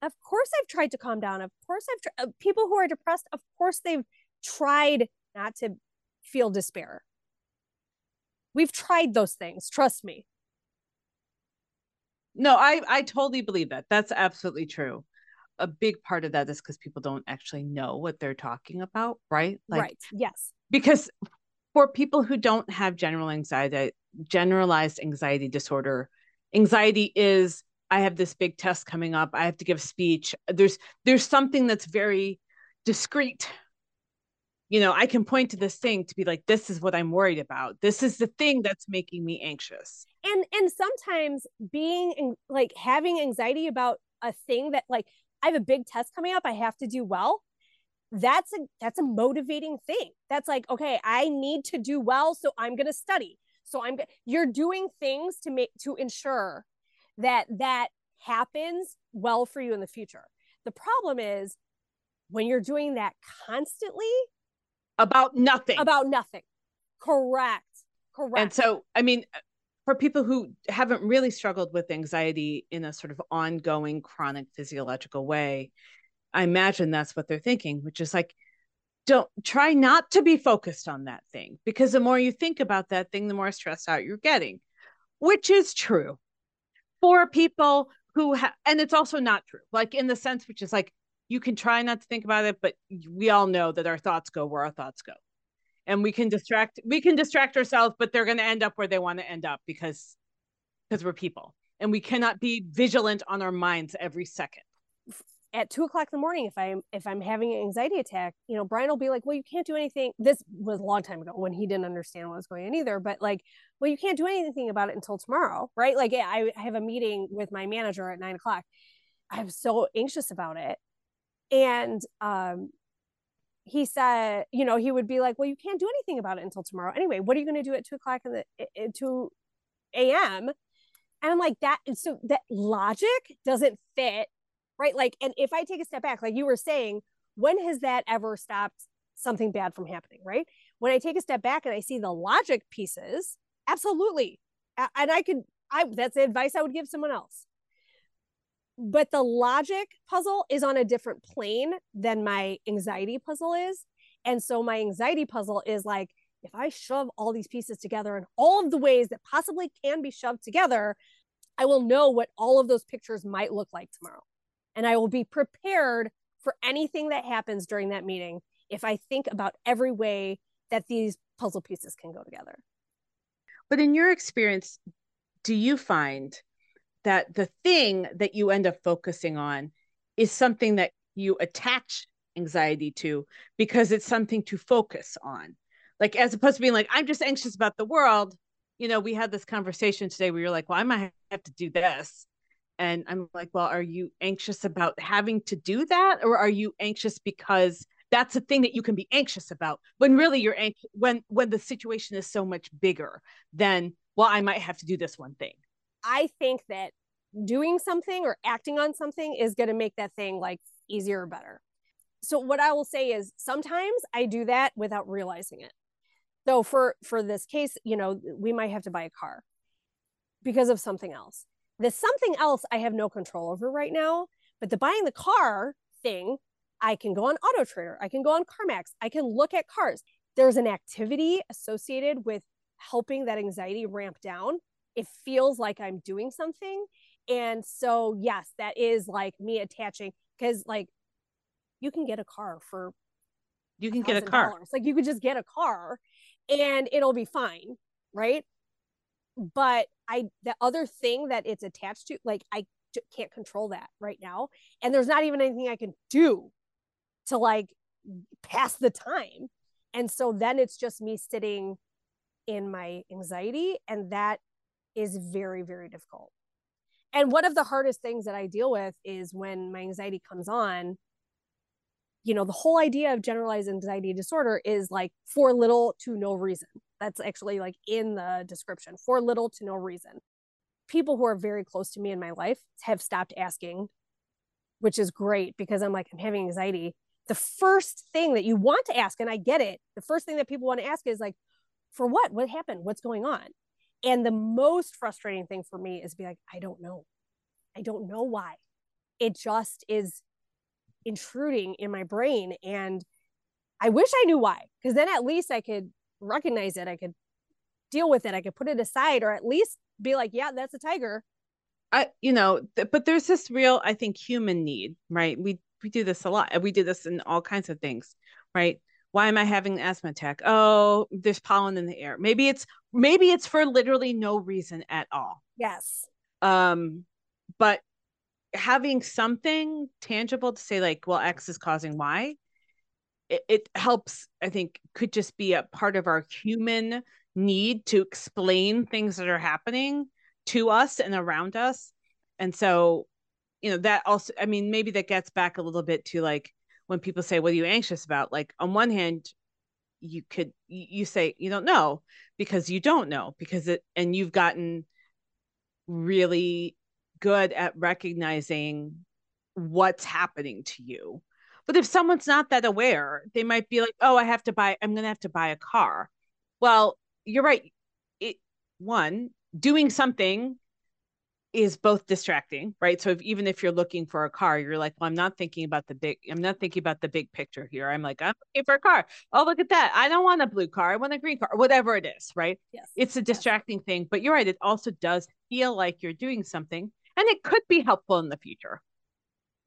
Of course I've tried to calm down. Of course I've tried. Uh, people who are depressed, of course they've tried not to feel despair. We've tried those things, trust me. No, I I totally believe that. That's absolutely true. A big part of that is because people don't actually know what they're talking about, right? Like, right. Yes. Because for people who don't have general anxiety, generalized anxiety disorder, anxiety is I have this big test coming up. I have to give speech. There's there's something that's very discreet you know i can point to this thing to be like this is what i'm worried about. This is the thing that's making me anxious. And and sometimes being like having anxiety about a thing that like i have a big test coming up i have to do well that's a that's a motivating thing. That's like okay i need to do well so i'm going to study. So i'm you're doing things to make to ensure that that happens well for you in the future. The problem is when you're doing that constantly about nothing. About nothing. Correct. Correct. And so, I mean, for people who haven't really struggled with anxiety in a sort of ongoing chronic physiological way, I imagine that's what they're thinking, which is like, don't try not to be focused on that thing because the more you think about that thing, the more stressed out you're getting, which is true for people who have, and it's also not true, like in the sense which is like, you can try not to think about it but we all know that our thoughts go where our thoughts go. And we can distract we can distract ourselves but they're going to end up where they want to end up because because we're people. And we cannot be vigilant on our minds every second. At two o'clock in the morning if i'm if i'm having an anxiety attack you know brian will be like well you can't do anything. This was a long time ago when he didn't understand what was going on either but like well you can't do anything about it until tomorrow right? Like i have a meeting with my manager at nine o'clock. I'm so anxious about it and um, he said, you know, he would be like, well, you can't do anything about it until tomorrow. Anyway, what are you going to do at two o'clock in the at 2 a.m.? And I'm like, that, so that logic doesn't fit, right? Like, and if I take a step back, like you were saying, when has that ever stopped something bad from happening, right? When I take a step back and I see the logic pieces, absolutely. And I could, I, that's the advice I would give someone else but the logic puzzle is on a different plane than my anxiety puzzle is. And so my anxiety puzzle is like, if I shove all these pieces together in all of the ways that possibly can be shoved together, I will know what all of those pictures might look like tomorrow. And I will be prepared for anything that happens during that meeting if I think about every way that these puzzle pieces can go together. But in your experience, do you find that the thing that you end up focusing on is something that you attach anxiety to because it's something to focus on. Like as opposed to being like, I'm just anxious about the world. You know, we had this conversation today where you're like, well, I might have to do this. And I'm like, well, are you anxious about having to do that? Or are you anxious because that's a thing that you can be anxious about when really you're anxious when when the situation is so much bigger than well, I might have to do this one thing. I think that doing something or acting on something is going to make that thing like easier or better. So what I will say is sometimes I do that without realizing it. So for for this case, you know, we might have to buy a car because of something else. The something else I have no control over right now, but the buying the car thing, I can go on Auto Trader, I can go on CarMax, I can look at cars. There's an activity associated with helping that anxiety ramp down it feels like I'm doing something. And so, yes, that is like me attaching because, like, you can get a car for you can get a car. Like, you could just get a car and it'll be fine, right? But I, the other thing that it's attached to, like, I can't control that right now. And there's not even anything I can do to like pass the time. And so then it's just me sitting in my anxiety and that is very, very difficult. And one of the hardest things that I deal with is when my anxiety comes on. You know, the whole idea of generalized anxiety disorder is like for little to no reason. That's actually like in the description for little to no reason. People who are very close to me in my life have stopped asking, which is great because I'm like, I'm having anxiety. The first thing that you want to ask, and I get it, the first thing that people want to ask is like, for what? What happened? What's going on? And the most frustrating thing for me is be like, I don't know. I don't know why. It just is intruding in my brain. And I wish I knew why, because then at least I could recognize it. I could deal with it. I could put it aside or at least be like, yeah, that's a tiger. I, you know, th- but there's this real, I think, human need, right? We we do this a lot. We do this in all kinds of things, right? Why am i having an asthma attack? Oh there's pollen in the air. Maybe it's maybe it's for literally no reason at all. Yes. Um but having something tangible to say like well x is causing y it, it helps i think could just be a part of our human need to explain things that are happening to us and around us. And so you know that also i mean maybe that gets back a little bit to like when people say what are you anxious about? Like on one hand you could you say you don't know because you don't know because it and you've gotten really good at recognizing what's happening to you. But if someone's not that aware they might be like oh i have to buy i'm going to have to buy a car. Well you're right. It one doing something is both distracting, right? So if, even if you're looking for a car, you're like, well, I'm not thinking about the big, I'm not thinking about the big picture here. I'm like, I'm looking for a car. Oh, look at that. I don't want a blue car. I want a green car, whatever it is, right? Yes. It's a distracting yes. thing, but you're right. It also does feel like you're doing something and it could be helpful in the future.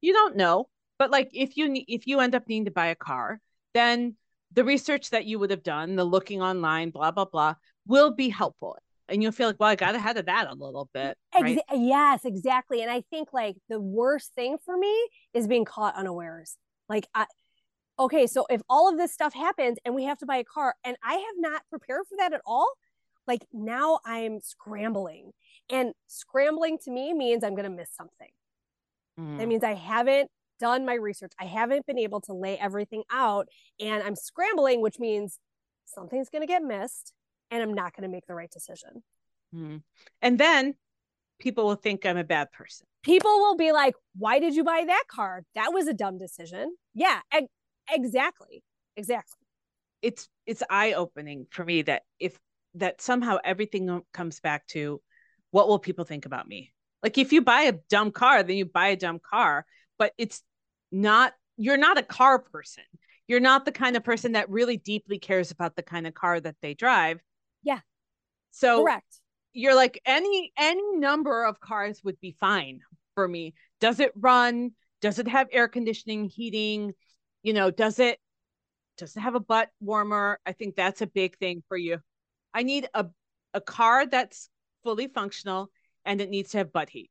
You don't know, but like if you, if you end up needing to buy a car, then the research that you would have done, the looking online, blah, blah, blah, will be helpful and you'll feel like, well, I got ahead of that a little bit. Right? Ex- yes, exactly. And I think like the worst thing for me is being caught unawares. Like, I, okay, so if all of this stuff happens and we have to buy a car and I have not prepared for that at all, like now I'm scrambling. And scrambling to me means I'm going to miss something. Mm. That means I haven't done my research. I haven't been able to lay everything out and I'm scrambling, which means something's going to get missed and I'm not going to make the right decision. Mm. And then people will think I'm a bad person. People will be like, why did you buy that car? That was a dumb decision. Yeah, e- exactly. Exactly. It's it's eye opening for me that if that somehow everything comes back to what will people think about me? Like if you buy a dumb car, then you buy a dumb car, but it's not you're not a car person. You're not the kind of person that really deeply cares about the kind of car that they drive. Yeah. So correct. You're like any any number of cars would be fine for me. Does it run? Does it have air conditioning, heating? You know, does it does it have a butt warmer? I think that's a big thing for you. I need a a car that's fully functional and it needs to have butt heat.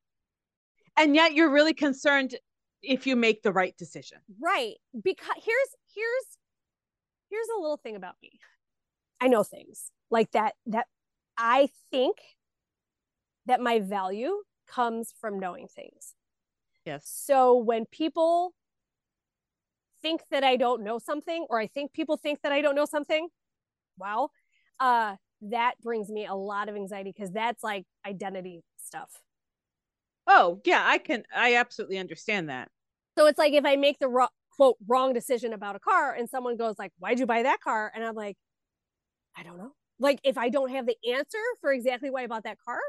And yet you're really concerned if you make the right decision. Right. Because here's here's here's a little thing about me. I know things like that that I think that my value comes from knowing things. Yes. So when people think that I don't know something or I think people think that I don't know something, wow, uh that brings me a lot of anxiety because that's like identity stuff. Oh, yeah, I can I absolutely understand that. So it's like if I make the ro- quote wrong decision about a car and someone goes like, "Why'd you buy that car?" and I'm like, "I don't know." Like if i don't have the answer for exactly why i bought that car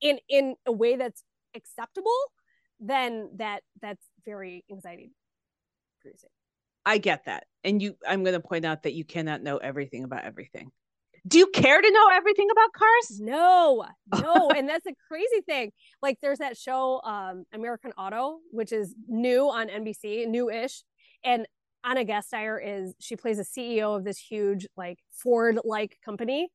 in in a way that's acceptable then that that's very anxiety producing. I get that. And you i'm going to point out that you cannot know everything about everything. Do you care to know everything about cars? No no. And that's a crazy thing. Like there's that show um american auto which is new on nbc new-ish. And Ana Gasteyer is she plays a CEO of this huge like Ford like company.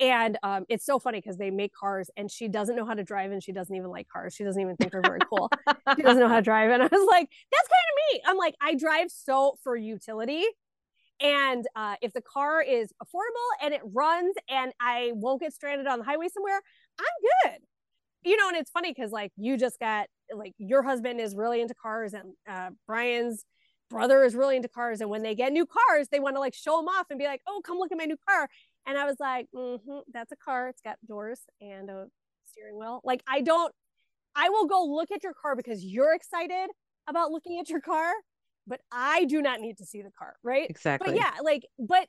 And um, it's so funny because they make cars and she doesn't know how to drive and she doesn't even like cars. She doesn't even think they're very cool. she doesn't know how to drive. And I was like, that's kind of me. I'm like, I drive so for utility. And uh, if the car is affordable and it runs and I won't get stranded on the highway somewhere, I'm good. You know, and it's funny because like you just got like your husband is really into cars and uh, Brian's brother is really into cars. And when they get new cars, they want to like show them off and be like, oh, come look at my new car. And I was like, mm-hmm, that's a car. It's got doors and a steering wheel. Like, I don't, I will go look at your car because you're excited about looking at your car, but I do not need to see the car. Right. Exactly. But yeah, like, but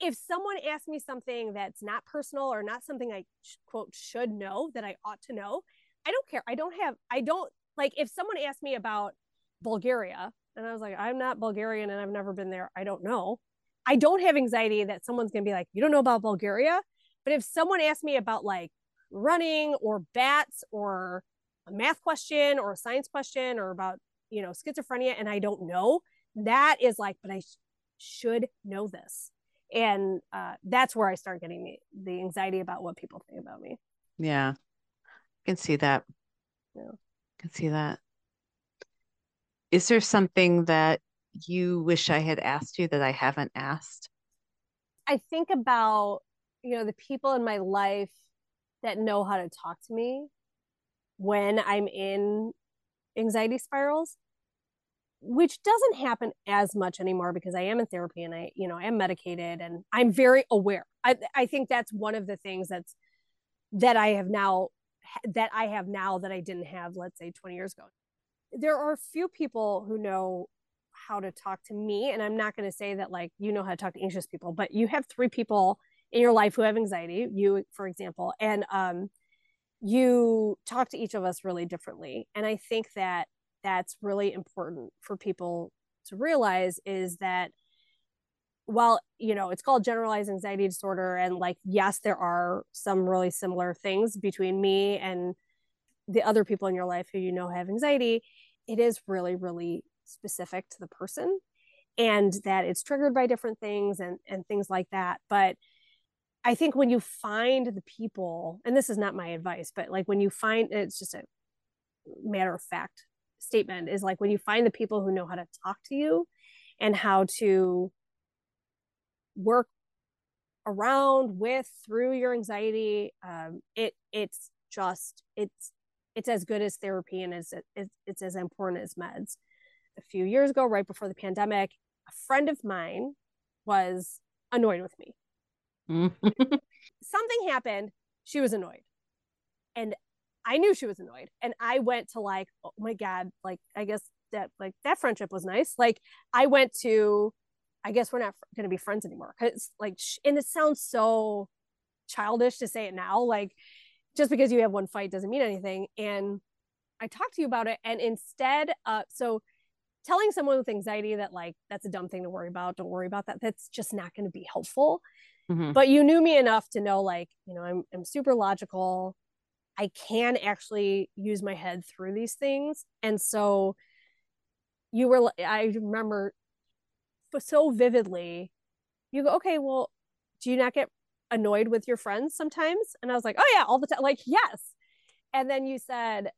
if someone asks me something that's not personal or not something I quote should know that I ought to know, I don't care. I don't have, I don't like if someone asked me about Bulgaria and I was like, I'm not Bulgarian and I've never been there. I don't know. I don't have anxiety that someone's going to be like, you don't know about Bulgaria. But if someone asked me about like running or bats or a math question or a science question or about, you know, schizophrenia and I don't know, that is like, but I sh- should know this. And uh, that's where I start getting the, the anxiety about what people think about me. Yeah. I can see that. Yeah. I can see that. Is there something that you wish I had asked you that I haven't asked? I think about, you know, the people in my life that know how to talk to me when I'm in anxiety spirals, which doesn't happen as much anymore because I am in therapy and I, you know, I am medicated and I'm very aware. I, I think that's one of the things that's that I have now that I have now that I didn't have, let's say 20 years ago. There are few people who know how to talk to me and i'm not going to say that like you know how to talk to anxious people but you have three people in your life who have anxiety you for example and um you talk to each of us really differently and i think that that's really important for people to realize is that while you know it's called generalized anxiety disorder and like yes there are some really similar things between me and the other people in your life who you know have anxiety it is really really specific to the person and that it's triggered by different things and and things like that. But i think when you find the people and this is not my advice but like when you find it's just a matter of fact statement is like when you find the people who know how to talk to you and how to work around with through your anxiety um, it it's just it's it's as good as therapy and it's, it's it's as important as meds a few years ago, right before the pandemic, a friend of mine was annoyed with me. Mm. Something happened. She was annoyed. And I knew she was annoyed. And I went to like, oh my God, like, I guess that, like, that friendship was nice. Like, I went to, I guess we're not going to be friends anymore. Cause like, and it sounds so childish to say it now. Like, just because you have one fight doesn't mean anything. And I talked to you about it. And instead, uh, so telling someone with anxiety that like that's a dumb thing to worry about don't worry about that that's just not going to be helpful mm-hmm. but you knew me enough to know like you know I'm, I'm super logical i can actually use my head through these things and so you were i remember so vividly you go okay well do you not get annoyed with your friends sometimes and i was like oh yeah all the time like yes. And then you said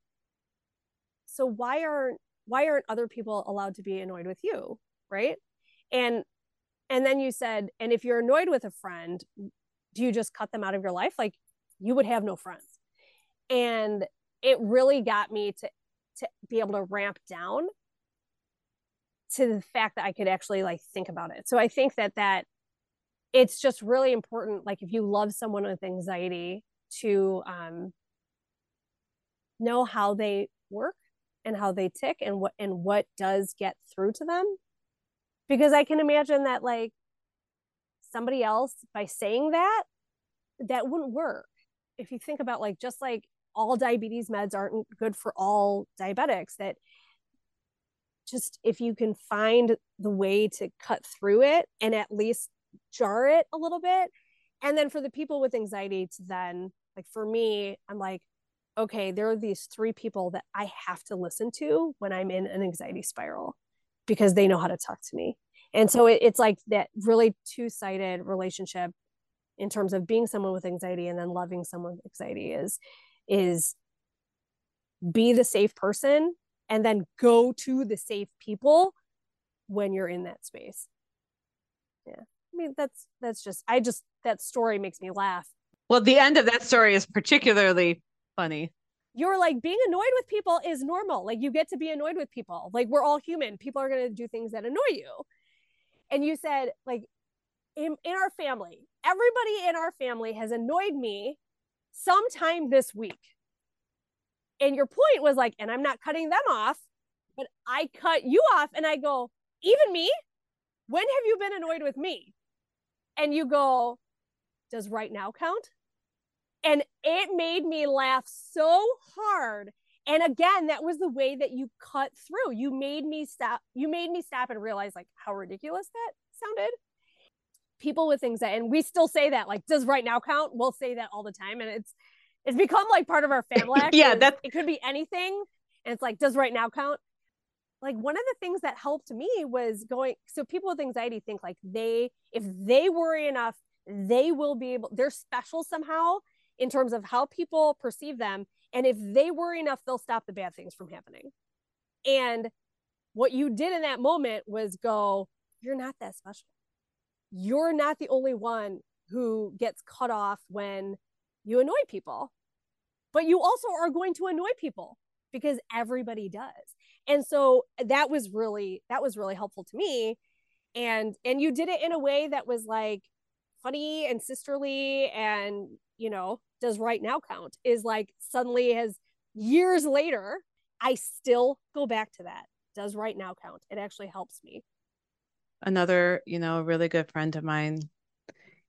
so why aren't why aren't other people allowed to be annoyed with you? Right? And and then you said and if you're annoyed with a friend do you just cut them out of your life? Like you would have no friends. And it really got me to to be able to ramp down to the fact that I could actually like think about it. So I think that that it's just really important like if you love someone with anxiety to um know how they work and how they tick and what and what does get through to them. Because i can imagine that like somebody else by saying that that wouldn't work. If you think about like just like all diabetes meds aren't good for all diabetics that just if you can find the way to cut through it and at least jar it a little bit and then for the people with anxiety to then like for me i'm like okay, there are these three people that I have to listen to when I'm in an anxiety spiral because they know how to talk to me. And so it, it's like that really two sided relationship in terms of being someone with anxiety and then loving someone with anxiety is is be the safe person and then go to the safe people when you're in that space Yeah. I mean, that's that's just I just that story makes me laugh. Well, the end of that story is particularly funny. You're like being annoyed with people is normal. Like you get to be annoyed with people. Like we're all human. People are going to do things that annoy you. And you said like in in our family, everybody in our family has annoyed me sometime this week. And your point was like, and I'm not cutting them off, but I cut you off and I go, even me? When have you been annoyed with me? And you go, does right now count? And it made me laugh so hard. And again, that was the way that you cut through. You made me stop. You made me stop and realize like how ridiculous that sounded. People with things that, and we still say that, like, does right now count? We'll say that all the time. And it's it's become like part of our family. yeah, that it could be anything. And it's like, does right now count? Like one of the things that helped me was going. So people with anxiety think like they, if they worry enough, they will be able. They're special somehow in terms of how people perceive them. And if they worry enough, they'll stop the bad things from happening. And what you did in that moment was go, you're not that special. You're not the only one who gets cut off when you annoy people. But you also are going to annoy people because everybody does. And so uh, that was really that was really helpful to me. And and you did it in a way that was like funny and sisterly and you know does right now count is like suddenly has years later i still go back to that. Does right now count? It actually helps me. Another you know really good friend of mine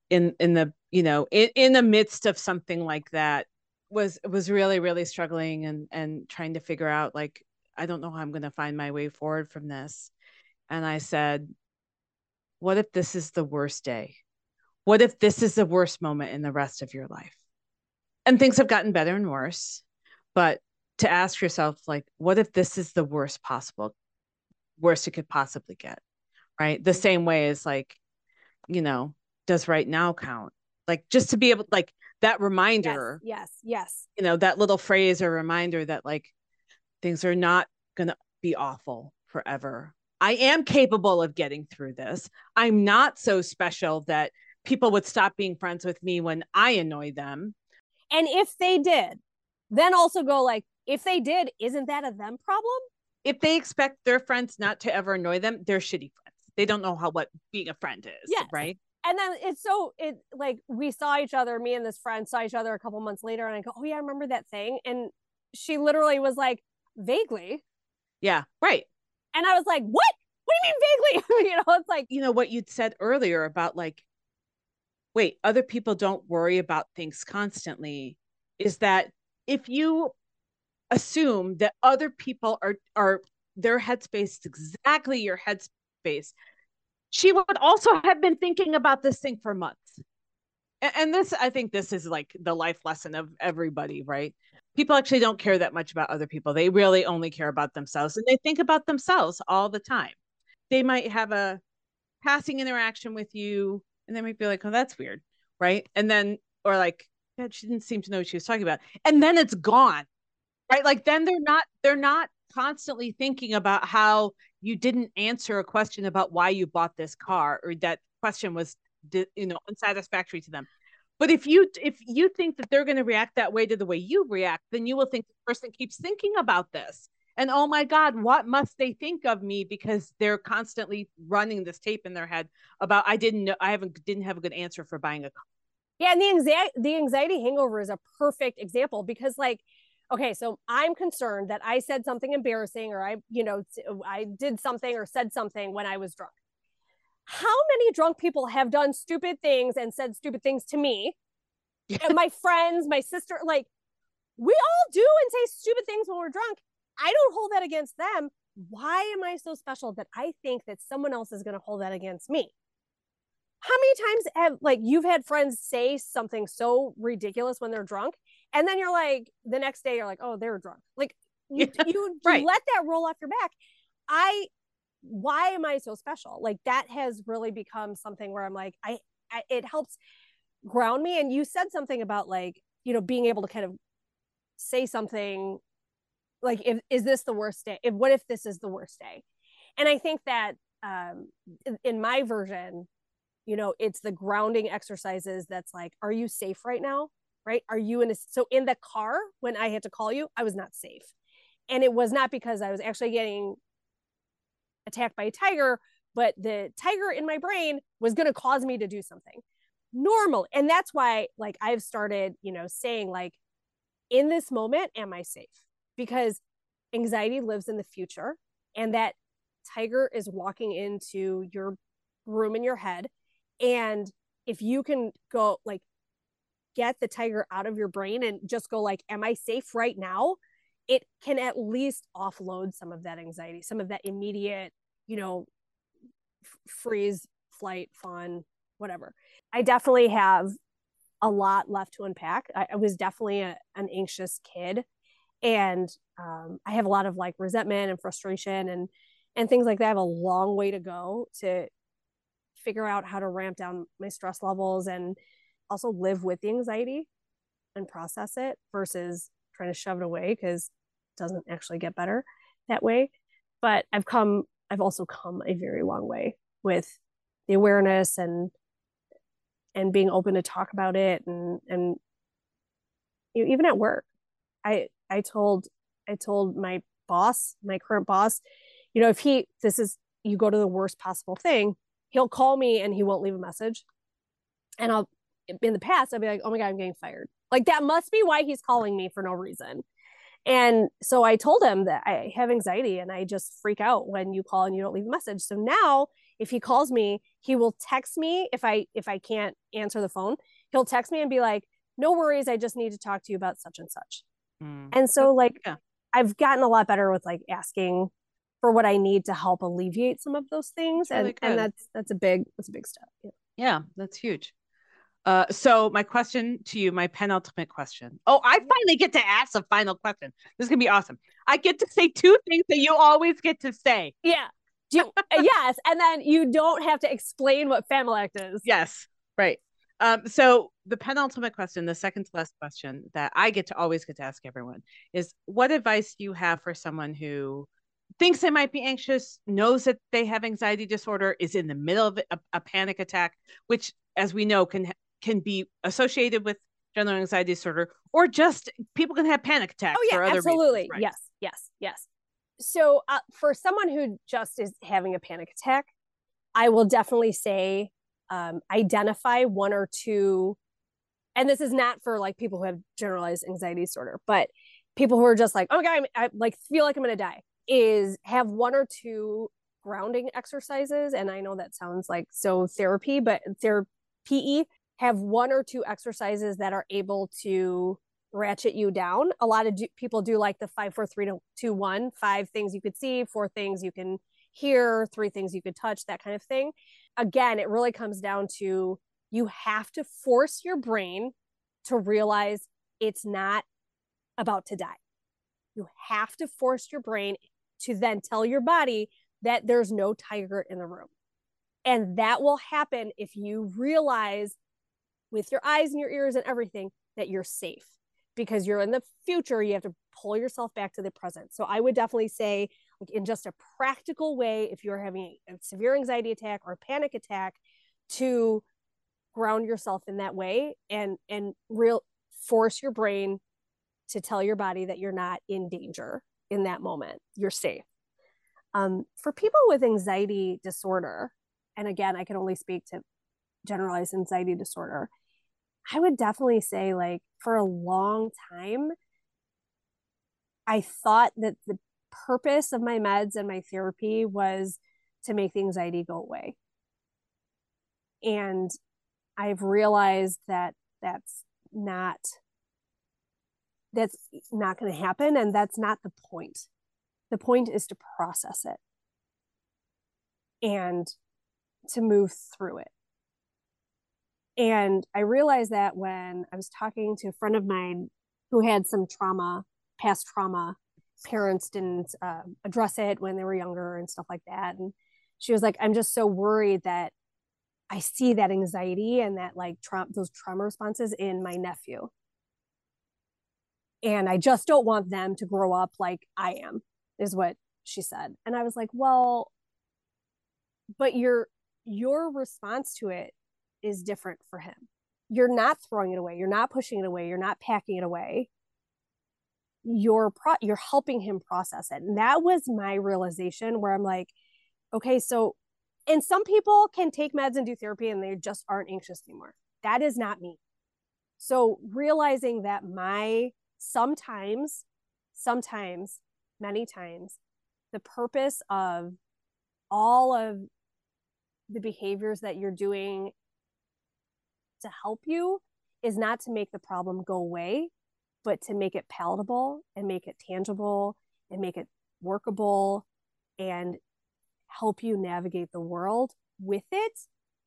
in in the you know in, in the midst of something like that was was really really struggling and and trying to figure out like i don't know how i'm going to find my way forward from this. And i said what if this is the worst day? What if this is the worst moment in the rest of your life? And things have gotten better and worse but to ask yourself like what if this is the worst possible worst it could possibly get? Right? The same way as like you know does right now count? Like just to be able like that reminder yes yes, yes. you know that little phrase or reminder that like things are not going to be awful forever. I am capable of getting through this. I'm not so special that people would stop being friends with me when i annoy them. And if they did then also go like if they did isn't that a them problem? If they expect their friends not to ever annoy them they're shitty friends. They don't know how what being a friend is yes. right? And then it's so it like we saw each other me and this friend saw each other a couple months later and i go oh yeah i remember that thing. And she literally was like vaguely yeah right and i was like what what do you mean vaguely you know it's like you know what you'd said earlier about like wait other people don't worry about things constantly is that if you assume that other people are are their headspace is exactly your headspace she would also have been thinking about this thing for months. And this, I think this is like the life lesson of everybody, right? People actually don't care that much about other people. They really only care about themselves and they think about themselves all the time. They might have a passing interaction with you and they might be like, oh, that's weird, right? And then, or like, God, she didn't seem to know what she was talking about. And then it's gone, right? Like, then they're not, they're not constantly thinking about how you didn't answer a question about why you bought this car or that question was you know unsatisfactory to them but if you if you think that they're going to react that way to the way you react then you will think the person keeps thinking about this and oh my god what must they think of me because they're constantly running this tape in their head about i didn't know i haven't didn't have a good answer for buying a car yeah and the anxiety the anxiety hangover is a perfect example because like okay, so I'm concerned that I said something embarrassing or I, you know, I did something or said something when I was drunk. How many drunk people have done stupid things and said stupid things to me? and my friends, my sister, like we all do and say stupid things when we're drunk. I don't hold that against them. Why am I so special that I think that someone else is going to hold that against me? How many times have like you've had friends say something so ridiculous when they're drunk and then you're like the next day you're like oh they're drunk like you, you, right. you let that roll off your back i why am i so special? Like that has really become something where i'm like I, I it helps ground me. And you said something about like you know being able to kind of say something like if is this the worst day? If what if this is the worst day? And i think that um in my version you know it's the grounding exercises that's like are you safe right now? Right? Are you in a so in the car when i had to call you i was not safe. And it was not because i was actually getting attacked by a tiger but the tiger in my brain was going to cause me to do something normal. And that's why like i've started you know saying like in this moment am i safe? Because anxiety lives in the future and that tiger is walking into your room in your head. And if you can go like get the tiger out of your brain and just go like am i safe right now? It can at least offload some of that anxiety some of that immediate you know f- freeze flight fawn whatever. I definitely have a lot left to unpack. I, I was definitely a, an anxious kid and um, i have a lot of like resentment and frustration and and things like that. I have a long way to go to figure out how to ramp down my stress levels and also live with the anxiety and process it versus trying to shove it away because it doesn't actually get better that way. But I've come, I've also come a very long way with the awareness and and being open to talk about it and and you know, even at work i i told i told my boss my current boss you know if he this is you go to the worst possible thing he'll call me and he won't leave a message. And I'll in the past I'll be like, "Oh my god, I'm getting fired." Like that must be why he's calling me for no reason. And so I told him that I have anxiety and I just freak out when you call and you don't leave a message. So now if he calls me, he will text me if I if I can't answer the phone. He'll text me and be like, "No worries, I just need to talk to you about such and such." Mm. And so like yeah. I've gotten a lot better with like asking for what I need to help alleviate some of those things. Really and, and that's that's a big that's a big step. Yeah, yeah that's huge. Uh, so my question to you, my penultimate question. Oh, I finally get to ask a final question. This is gonna be awesome. I get to say two things that you always get to say. Yeah. You, yes, and then you don't have to explain what Familect is. Yes, right. Um, so the penultimate question, the second to last question that I get to always get to ask everyone is, what advice do you have for someone who thinks they might be anxious, knows that they have anxiety disorder, is in the middle of a, a panic attack, which, as we know, can can be associated with general anxiety disorder, or just people can have panic attacks. Oh yeah, absolutely. Reasons, right? Yes, yes, yes. So uh, for someone who just is having a panic attack, I will definitely say um, identify one or two. And this is not for like people who have generalized anxiety disorder, but people who are just like, oh my god, I, I like feel like I'm gonna die is have one or two grounding exercises and i know that sounds like so therapy but therapy have one or two exercises that are able to ratchet you down. A lot of do, people do like the five four three two one five things you could see four things you can hear three things you could touch that kind of thing. Again it really comes down to you have to force your brain to realize it's not about to die. You have to force your brain to then tell your body that there's no tiger in the room. And that will happen if you realize with your eyes and your ears and everything that you're safe because you're in the future. You have to pull yourself back to the present. So I would definitely say, like, in just a practical way, if you're having a severe anxiety attack or a panic attack, to ground yourself in that way and and real force your brain to tell your body that you're not in danger in that moment. You're safe. Um, for people with anxiety disorder, and again, I can only speak to generalized anxiety disorder, I would definitely say, like, for a long time, I thought that the purpose of my meds and my therapy was to make the anxiety go away. And I've realized that that's not that's not going to happen and that's not the point the point is to process it and to move through it and i realized that when i was talking to a friend of mine who had some trauma past trauma parents didn't uh, address it when they were younger and stuff like that and she was like i'm just so worried that i see that anxiety and that like trauma those trauma responses in my nephew and I just don't want them to grow up like I am, is what she said. And I was like, well, but you're your response to it is different for him. You're not throwing it away. You're not pushing it away. You're not packing it away. You're pro- you're helping him process it. And that was my realization where I'm like, okay, so and some people can take meds and do therapy and they just aren't anxious anymore. That is not me. So realizing that my sometimes, sometimes, many times, the purpose of all of the behaviors that you're doing to help you is not to make the problem go away, but to make it palatable and make it tangible and make it workable and help you navigate the world with it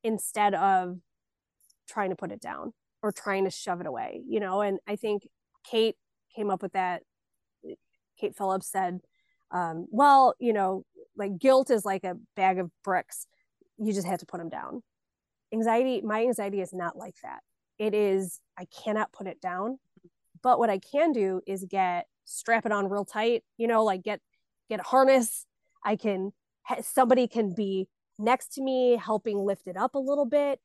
instead of trying to put it down or trying to shove it away, you know? And I think Kate came up with that. Kate Phillips said, um, well, you know, like guilt is like a bag of bricks. You just have to put them down. Anxiety, my anxiety is not like that. It is, I cannot put it down. But what I can do is get, strap it on real tight, you know, like get, get a harness. I can, somebody can be next to me helping lift it up a little bit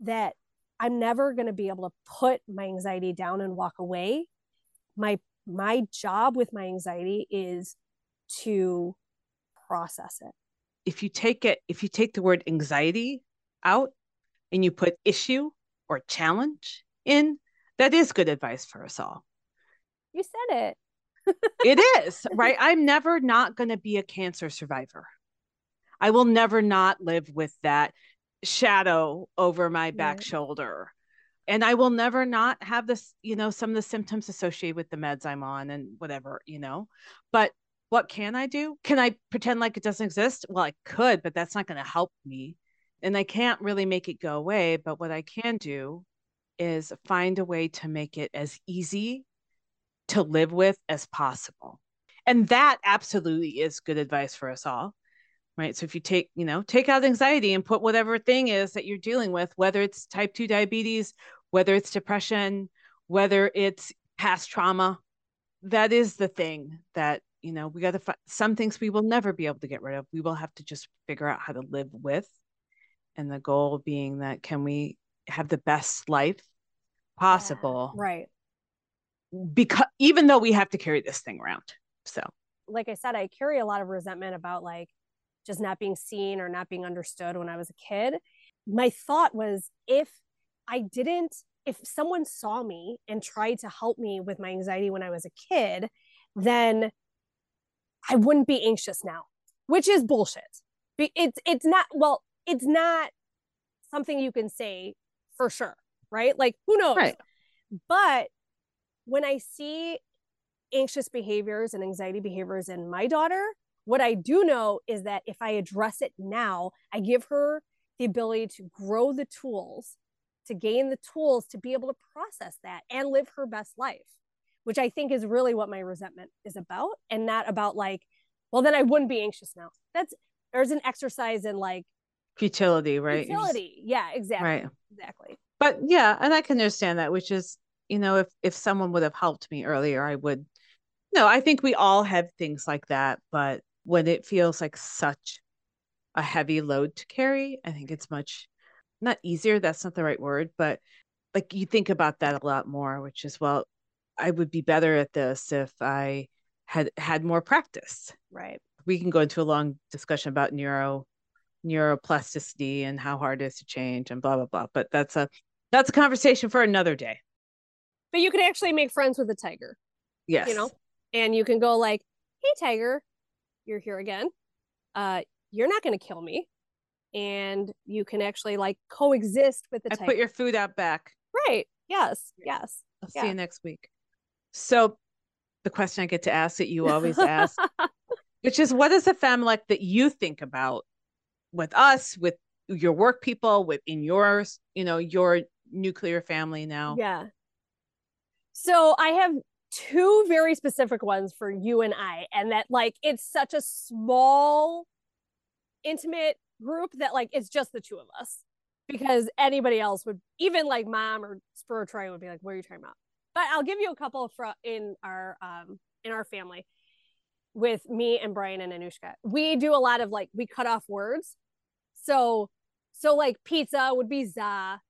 that I'm never going to be able to put my anxiety down and walk away. My my job with my anxiety is to process it. If you take it if you take the word anxiety out and you put issue or challenge in, that is good advice for us all. You said it. it is, right? I'm never not going to be a cancer survivor. I will never not live with that shadow over my back right. shoulder and i will never not have this you know some of the symptoms associated with the meds i'm on and whatever you know but what can i do can i pretend like it doesn't exist well i could but that's not going to help me and i can't really make it go away but what i can do is find a way to make it as easy to live with as possible. And that absolutely is good advice for us all right? So if you take you know take out anxiety and put whatever thing is that you're dealing with whether it's type 2 diabetes whether it's depression whether it's past trauma that is the thing that you know we got to find some things we will never be able to get rid of. We will have to just figure out how to live with and the goal being that can we have the best life possible yeah, right because even though we have to carry this thing around so like i said i carry a lot of resentment about like just not being seen or not being understood when I was a kid. My thought was if I didn't, if someone saw me and tried to help me with my anxiety when I was a kid, then I wouldn't be anxious now, which is bullshit. It's it's not well, it's not something you can say for sure, right? Like who knows? Right. But when I see anxious behaviors and anxiety behaviors in my daughter, what I do know is that if I address it now, I give her the ability to grow the tools, to gain the tools to be able to process that and live her best life, which I think is really what my resentment is about and not about like, well, then I wouldn't be anxious now. That's there's an exercise in like futility, right? Futility. Just, yeah, exactly. Right. Exactly. But yeah, and I can understand that, which is, you know, if if someone would have helped me earlier, I would no, I think we all have things like that, but when it feels like such a heavy load to carry, I think it's much not easier, that's not the right word, but like you think about that a lot more, which is well, I would be better at this if I had had more practice. Right. We can go into a long discussion about neuro neuroplasticity and how hard it is to change and blah blah blah. But that's a that's a conversation for another day. But you can actually make friends with a tiger. Yes. You know? And you can go like, hey tiger, you're here again. Uh, you're not going to kill me. And you can actually like coexist with the tiger. Put your food out back. Right. Yes. Yes. I'll yeah. see you next week. So the question I get to ask that you always ask, which is what is a family that you think about with us, with your work people, with in yours, you know, your nuclear family now? Yeah. So I have two very specific ones for you and I, and that like it's such a small, intimate group that like it's just the two of us because anybody else would even like mom or Spur Troy would be like, "What are you talking about?" But I'll give you a couple from in our um in our family with me and Brian and Anushka. We do a lot of like we cut off words. So So like pizza would be za,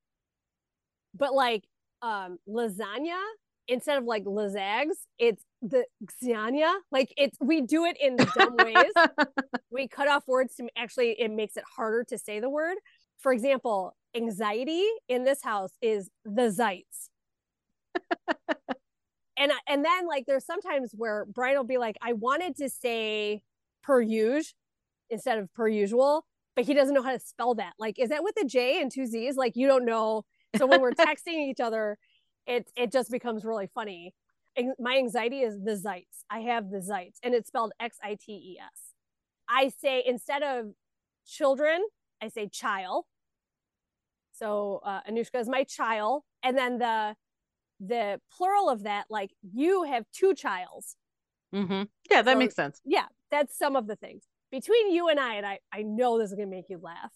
but like um lasagna instead of like lazags, it's the xania. Like it's we do it in dumb ways. we cut off words to actually it makes it harder to say the word. For example, anxiety in this house is the zeits. and and then like there's sometimes where Brian will be like, I wanted to say per usual instead of per usual, but he doesn't know how to spell that. Like, is that with a J and two Z's? Like you don't know. So when we're texting each other, it it just becomes really funny. My anxiety is the zeits. I have the zeits, and it's spelled X I T E S. I say instead of children, I say child. So uh, Anushka is my child, and then the the plural of that, like you have two childs. Mm-hmm. Yeah, that so, makes sense. Yeah, that's some of the things between you and I. And I, I know this is gonna make you laugh.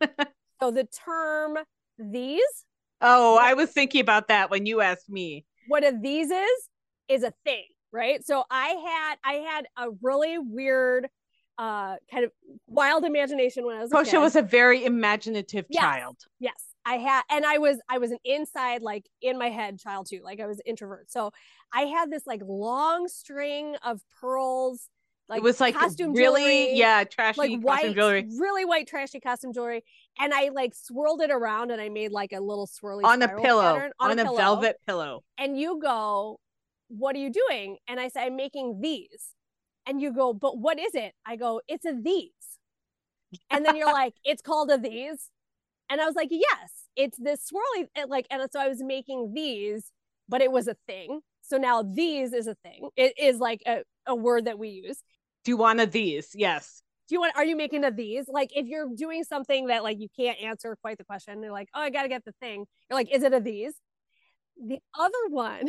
so the term these. Oh, what, I was thinking about that when you asked me. What a these is is a thing, right? So I had I had a really weird uh kind of wild imagination when I was Kosha was a very imaginative yes. child. Yes. I had and I was I was an inside like in my head child too. Like I was introvert. So I had this like long string of pearls like it was like costume really jewelry, yeah trashy like white, jewelry really white trashy costume jewelry and i like swirled it around and i made like a little swirly on a pillow on, on, a, pillow. velvet pillow and you go what are you doing and i say i'm making these and you go but what is it i go it's a these and then you're like it's called a these and i was like yes it's this swirly like and so i was making these but it was a thing so now these is a thing it is like a, a word that we use do you want a these? Yes. Do you want, are you making a these? Like if you're doing something that like you can't answer quite the question, you're like, oh, I got to get the thing. You're like, is it a these? The other one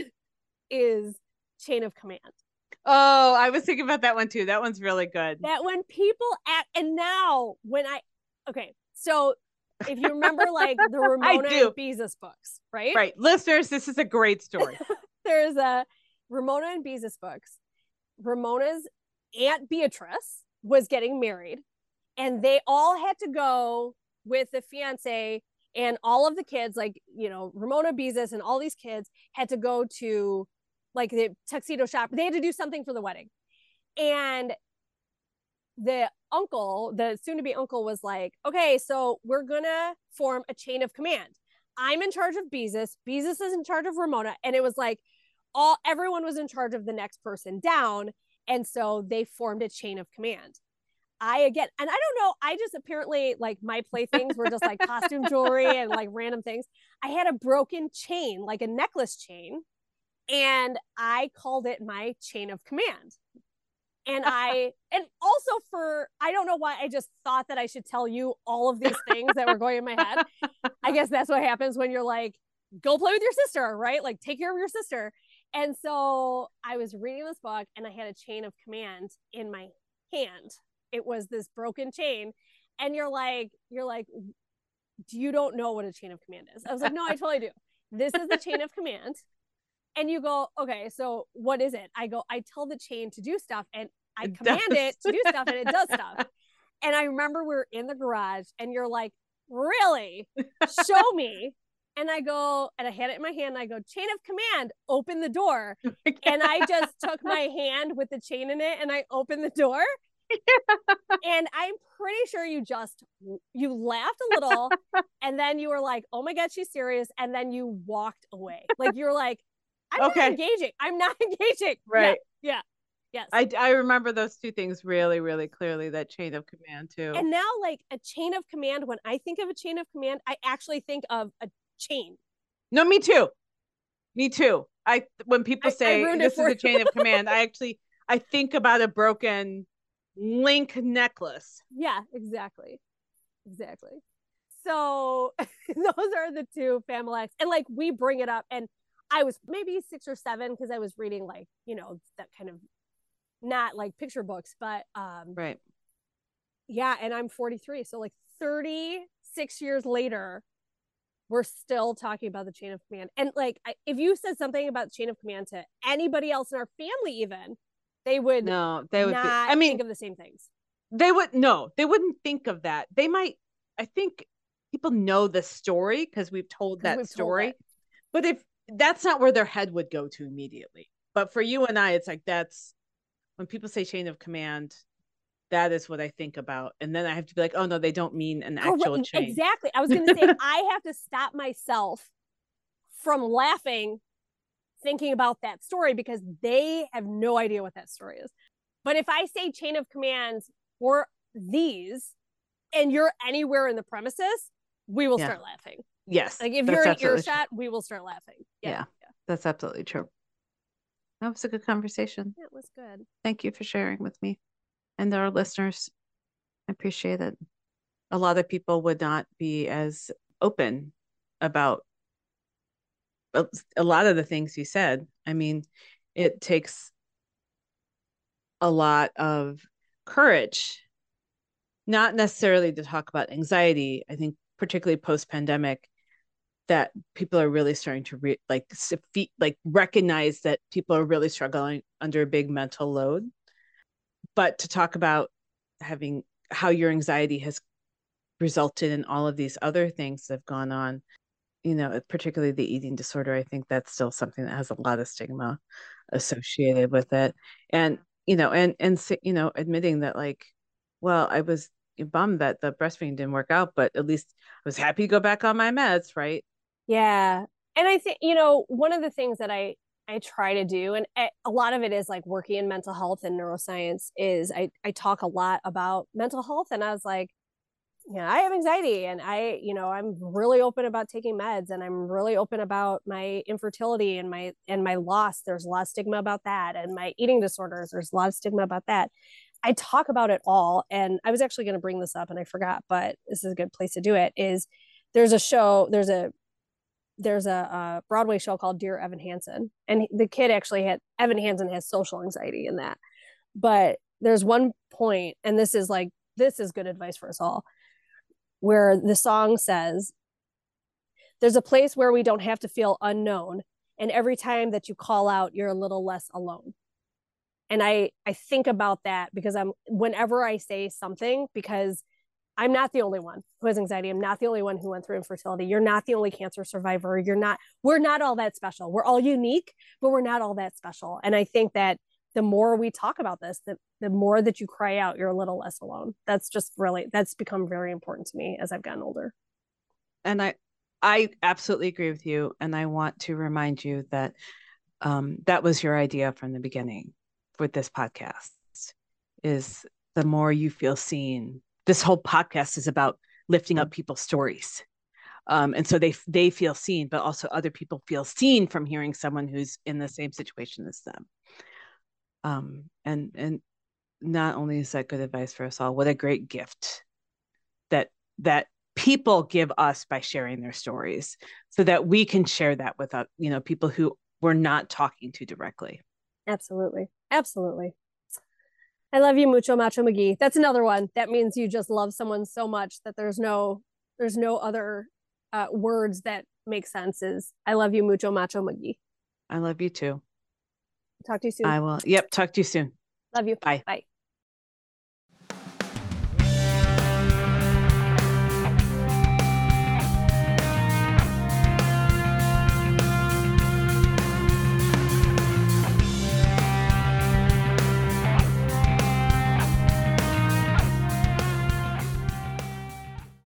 is chain of command. Oh, I was thinking about that one too. That one's really good. That when people act, and now when I, okay, so if you remember like the Ramona and Beezus books, right? Right. Listeners, this is a great story. There's a Ramona and Beezus books. Ramona's Aunt Beatrice was getting married, and they all had to go with the fiance and all of the kids, like you know Ramona Beezus and all these kids had to go to like the tuxedo shop. They had to do something for the wedding, and the uncle, the soon-to-be uncle, was like, "Okay, so we're gonna form a chain of command. I'm in charge of Beezus. Beezus is in charge of Ramona, and it was like." all everyone was in charge of the next person down and so they formed a chain of command. I again, and I don't know, I just apparently like my playthings were just like costume jewelry and like random things. I had a broken chain, like a necklace chain, and I called it my chain of command. And I, and also for, I don't know why I just thought that I should tell you all of these things that were going in my head. I guess that's what happens when you're like, go play with your sister, right? Like take care of your sister. And so I was reading this book and I had a chain of command in my hand. It was this broken chain. And you're like, you're like, you don't know what a chain of command is. I was like, no, I totally do. This is the chain of command. And you go, okay, so what is it? I go, I tell the chain to do stuff and I it command does. it to do stuff and it does stuff. And I remember we are in the garage and you're like, really? Show me and I go and I had it in my hand and I go, chain of command, open the door. and I just took my hand with the chain in it and I opened the door. and I'm pretty sure you just you laughed a little and then you were like, oh my God, she's serious. And then you walked away. Like you're like, I'm okay. not engaging. I'm not engaging. Right. Yeah. yeah. Yes. I, I remember those two things really, really clearly that chain of command too. And now, like a chain of command, when I think of a chain of command, I actually think of a chain. No, me too. Me too. I when people say I this is a chain of command, I actually I think about a broken link necklace. Yeah, exactly. Exactly. So those are the two Familects. And like we bring it up and I was maybe six or seven because I was reading like, you know, that kind of not like picture books, but um right. Yeah, and I'm 43. So like 36 years later, we're still talking about the chain of command. And like, if you said something about chain of command to anybody else in our family, even they would no, they would. Be, I mean, think of the same things. They would no, they wouldn't think of that. They might. I think people know the story because we've told that we've story. it. But if that's not where their head would go to immediately. But for you and I, it's like that's when people say chain of command, that is what I think about. And then I have to be like, oh no, they don't mean an actual Correct. chain. Exactly. I was going to say, I have to stop myself from laughing thinking about that story because they have no idea what that story is. But if I say chain of commands or these and you're anywhere in the premises, we will Yeah. start laughing. Yes. Like if you're in absolutely true. earshot, we will start laughing. Yeah. Yeah. That's absolutely true. That was a good conversation. It was good. Thank you for sharing with me and our listeners. I appreciate it. A lot of people would not be as open about a, a lot of the things you said. I mean, it takes a lot of courage, not necessarily to talk about anxiety. I think, particularly post pandemic, that people are really starting to re- like like recognize that people are really struggling under a big mental load. But to talk about having how your anxiety has resulted in all of these other things that have gone on you know uh, particularly the eating disorder i think that's still something that has a lot of stigma associated with it. And you know and and you know admitting that like well i was bummed that the breastfeeding didn't work out but at least i was happy to go back on my meds right Yeah. And I think, you know, one of the things that I I try to do and a a lot of it is like working in mental health and neuroscience is I I talk a lot about mental health and I was like, you know, I have anxiety and I, you know, I'm really open about taking meds and I'm really open about my infertility and my and my loss. There's a lot of stigma about that and my eating disorders, there's a lot of stigma about that. I talk about it all and I was actually going to bring this up and I forgot, but this is a good place to do it is there's a show, there's a there's a, uh Broadway show called Dear Evan Hansen, and the kid actually had Evan Hansen has social anxiety in that. But there's one point, and this is like this is good advice for us all, where the song says, "There's a place where we don't have to feel unknown, and every time that you call out, you're a little less alone." And I I think about that because I'm whenever I say something because I'm not the only one who has anxiety. I'm not the only one who went through infertility. You're not the only cancer survivor. You're not, we're not all that special. We're all unique, but we're not all that special. And I think that the more we talk about this, the, the more that you cry out, you're a little less alone. That's just really, that's become very important to me as I've gotten older. and i i absolutely agree with you and i want to remind you that um, that was your idea from the beginning with this podcast is the more you feel seen this whole podcast is about lifting up people's stories um, and so they they feel seen but also other people feel seen from hearing someone who's in the same situation as them um, and and not only is that good advice for us all what a great gift that that people give us by sharing their stories so that we can share that with uh, you know people who we're not talking to directly Absolutely. Absolutely. I love you, Mucho Macho McGee. That's another one. That means you just love someone so much that there's no there's no other uh, words that make sense. Is I love you, Mucho Macho McGee. i love you too Talk to you soon. i will yep talk to you soon love you. Bye. Bye.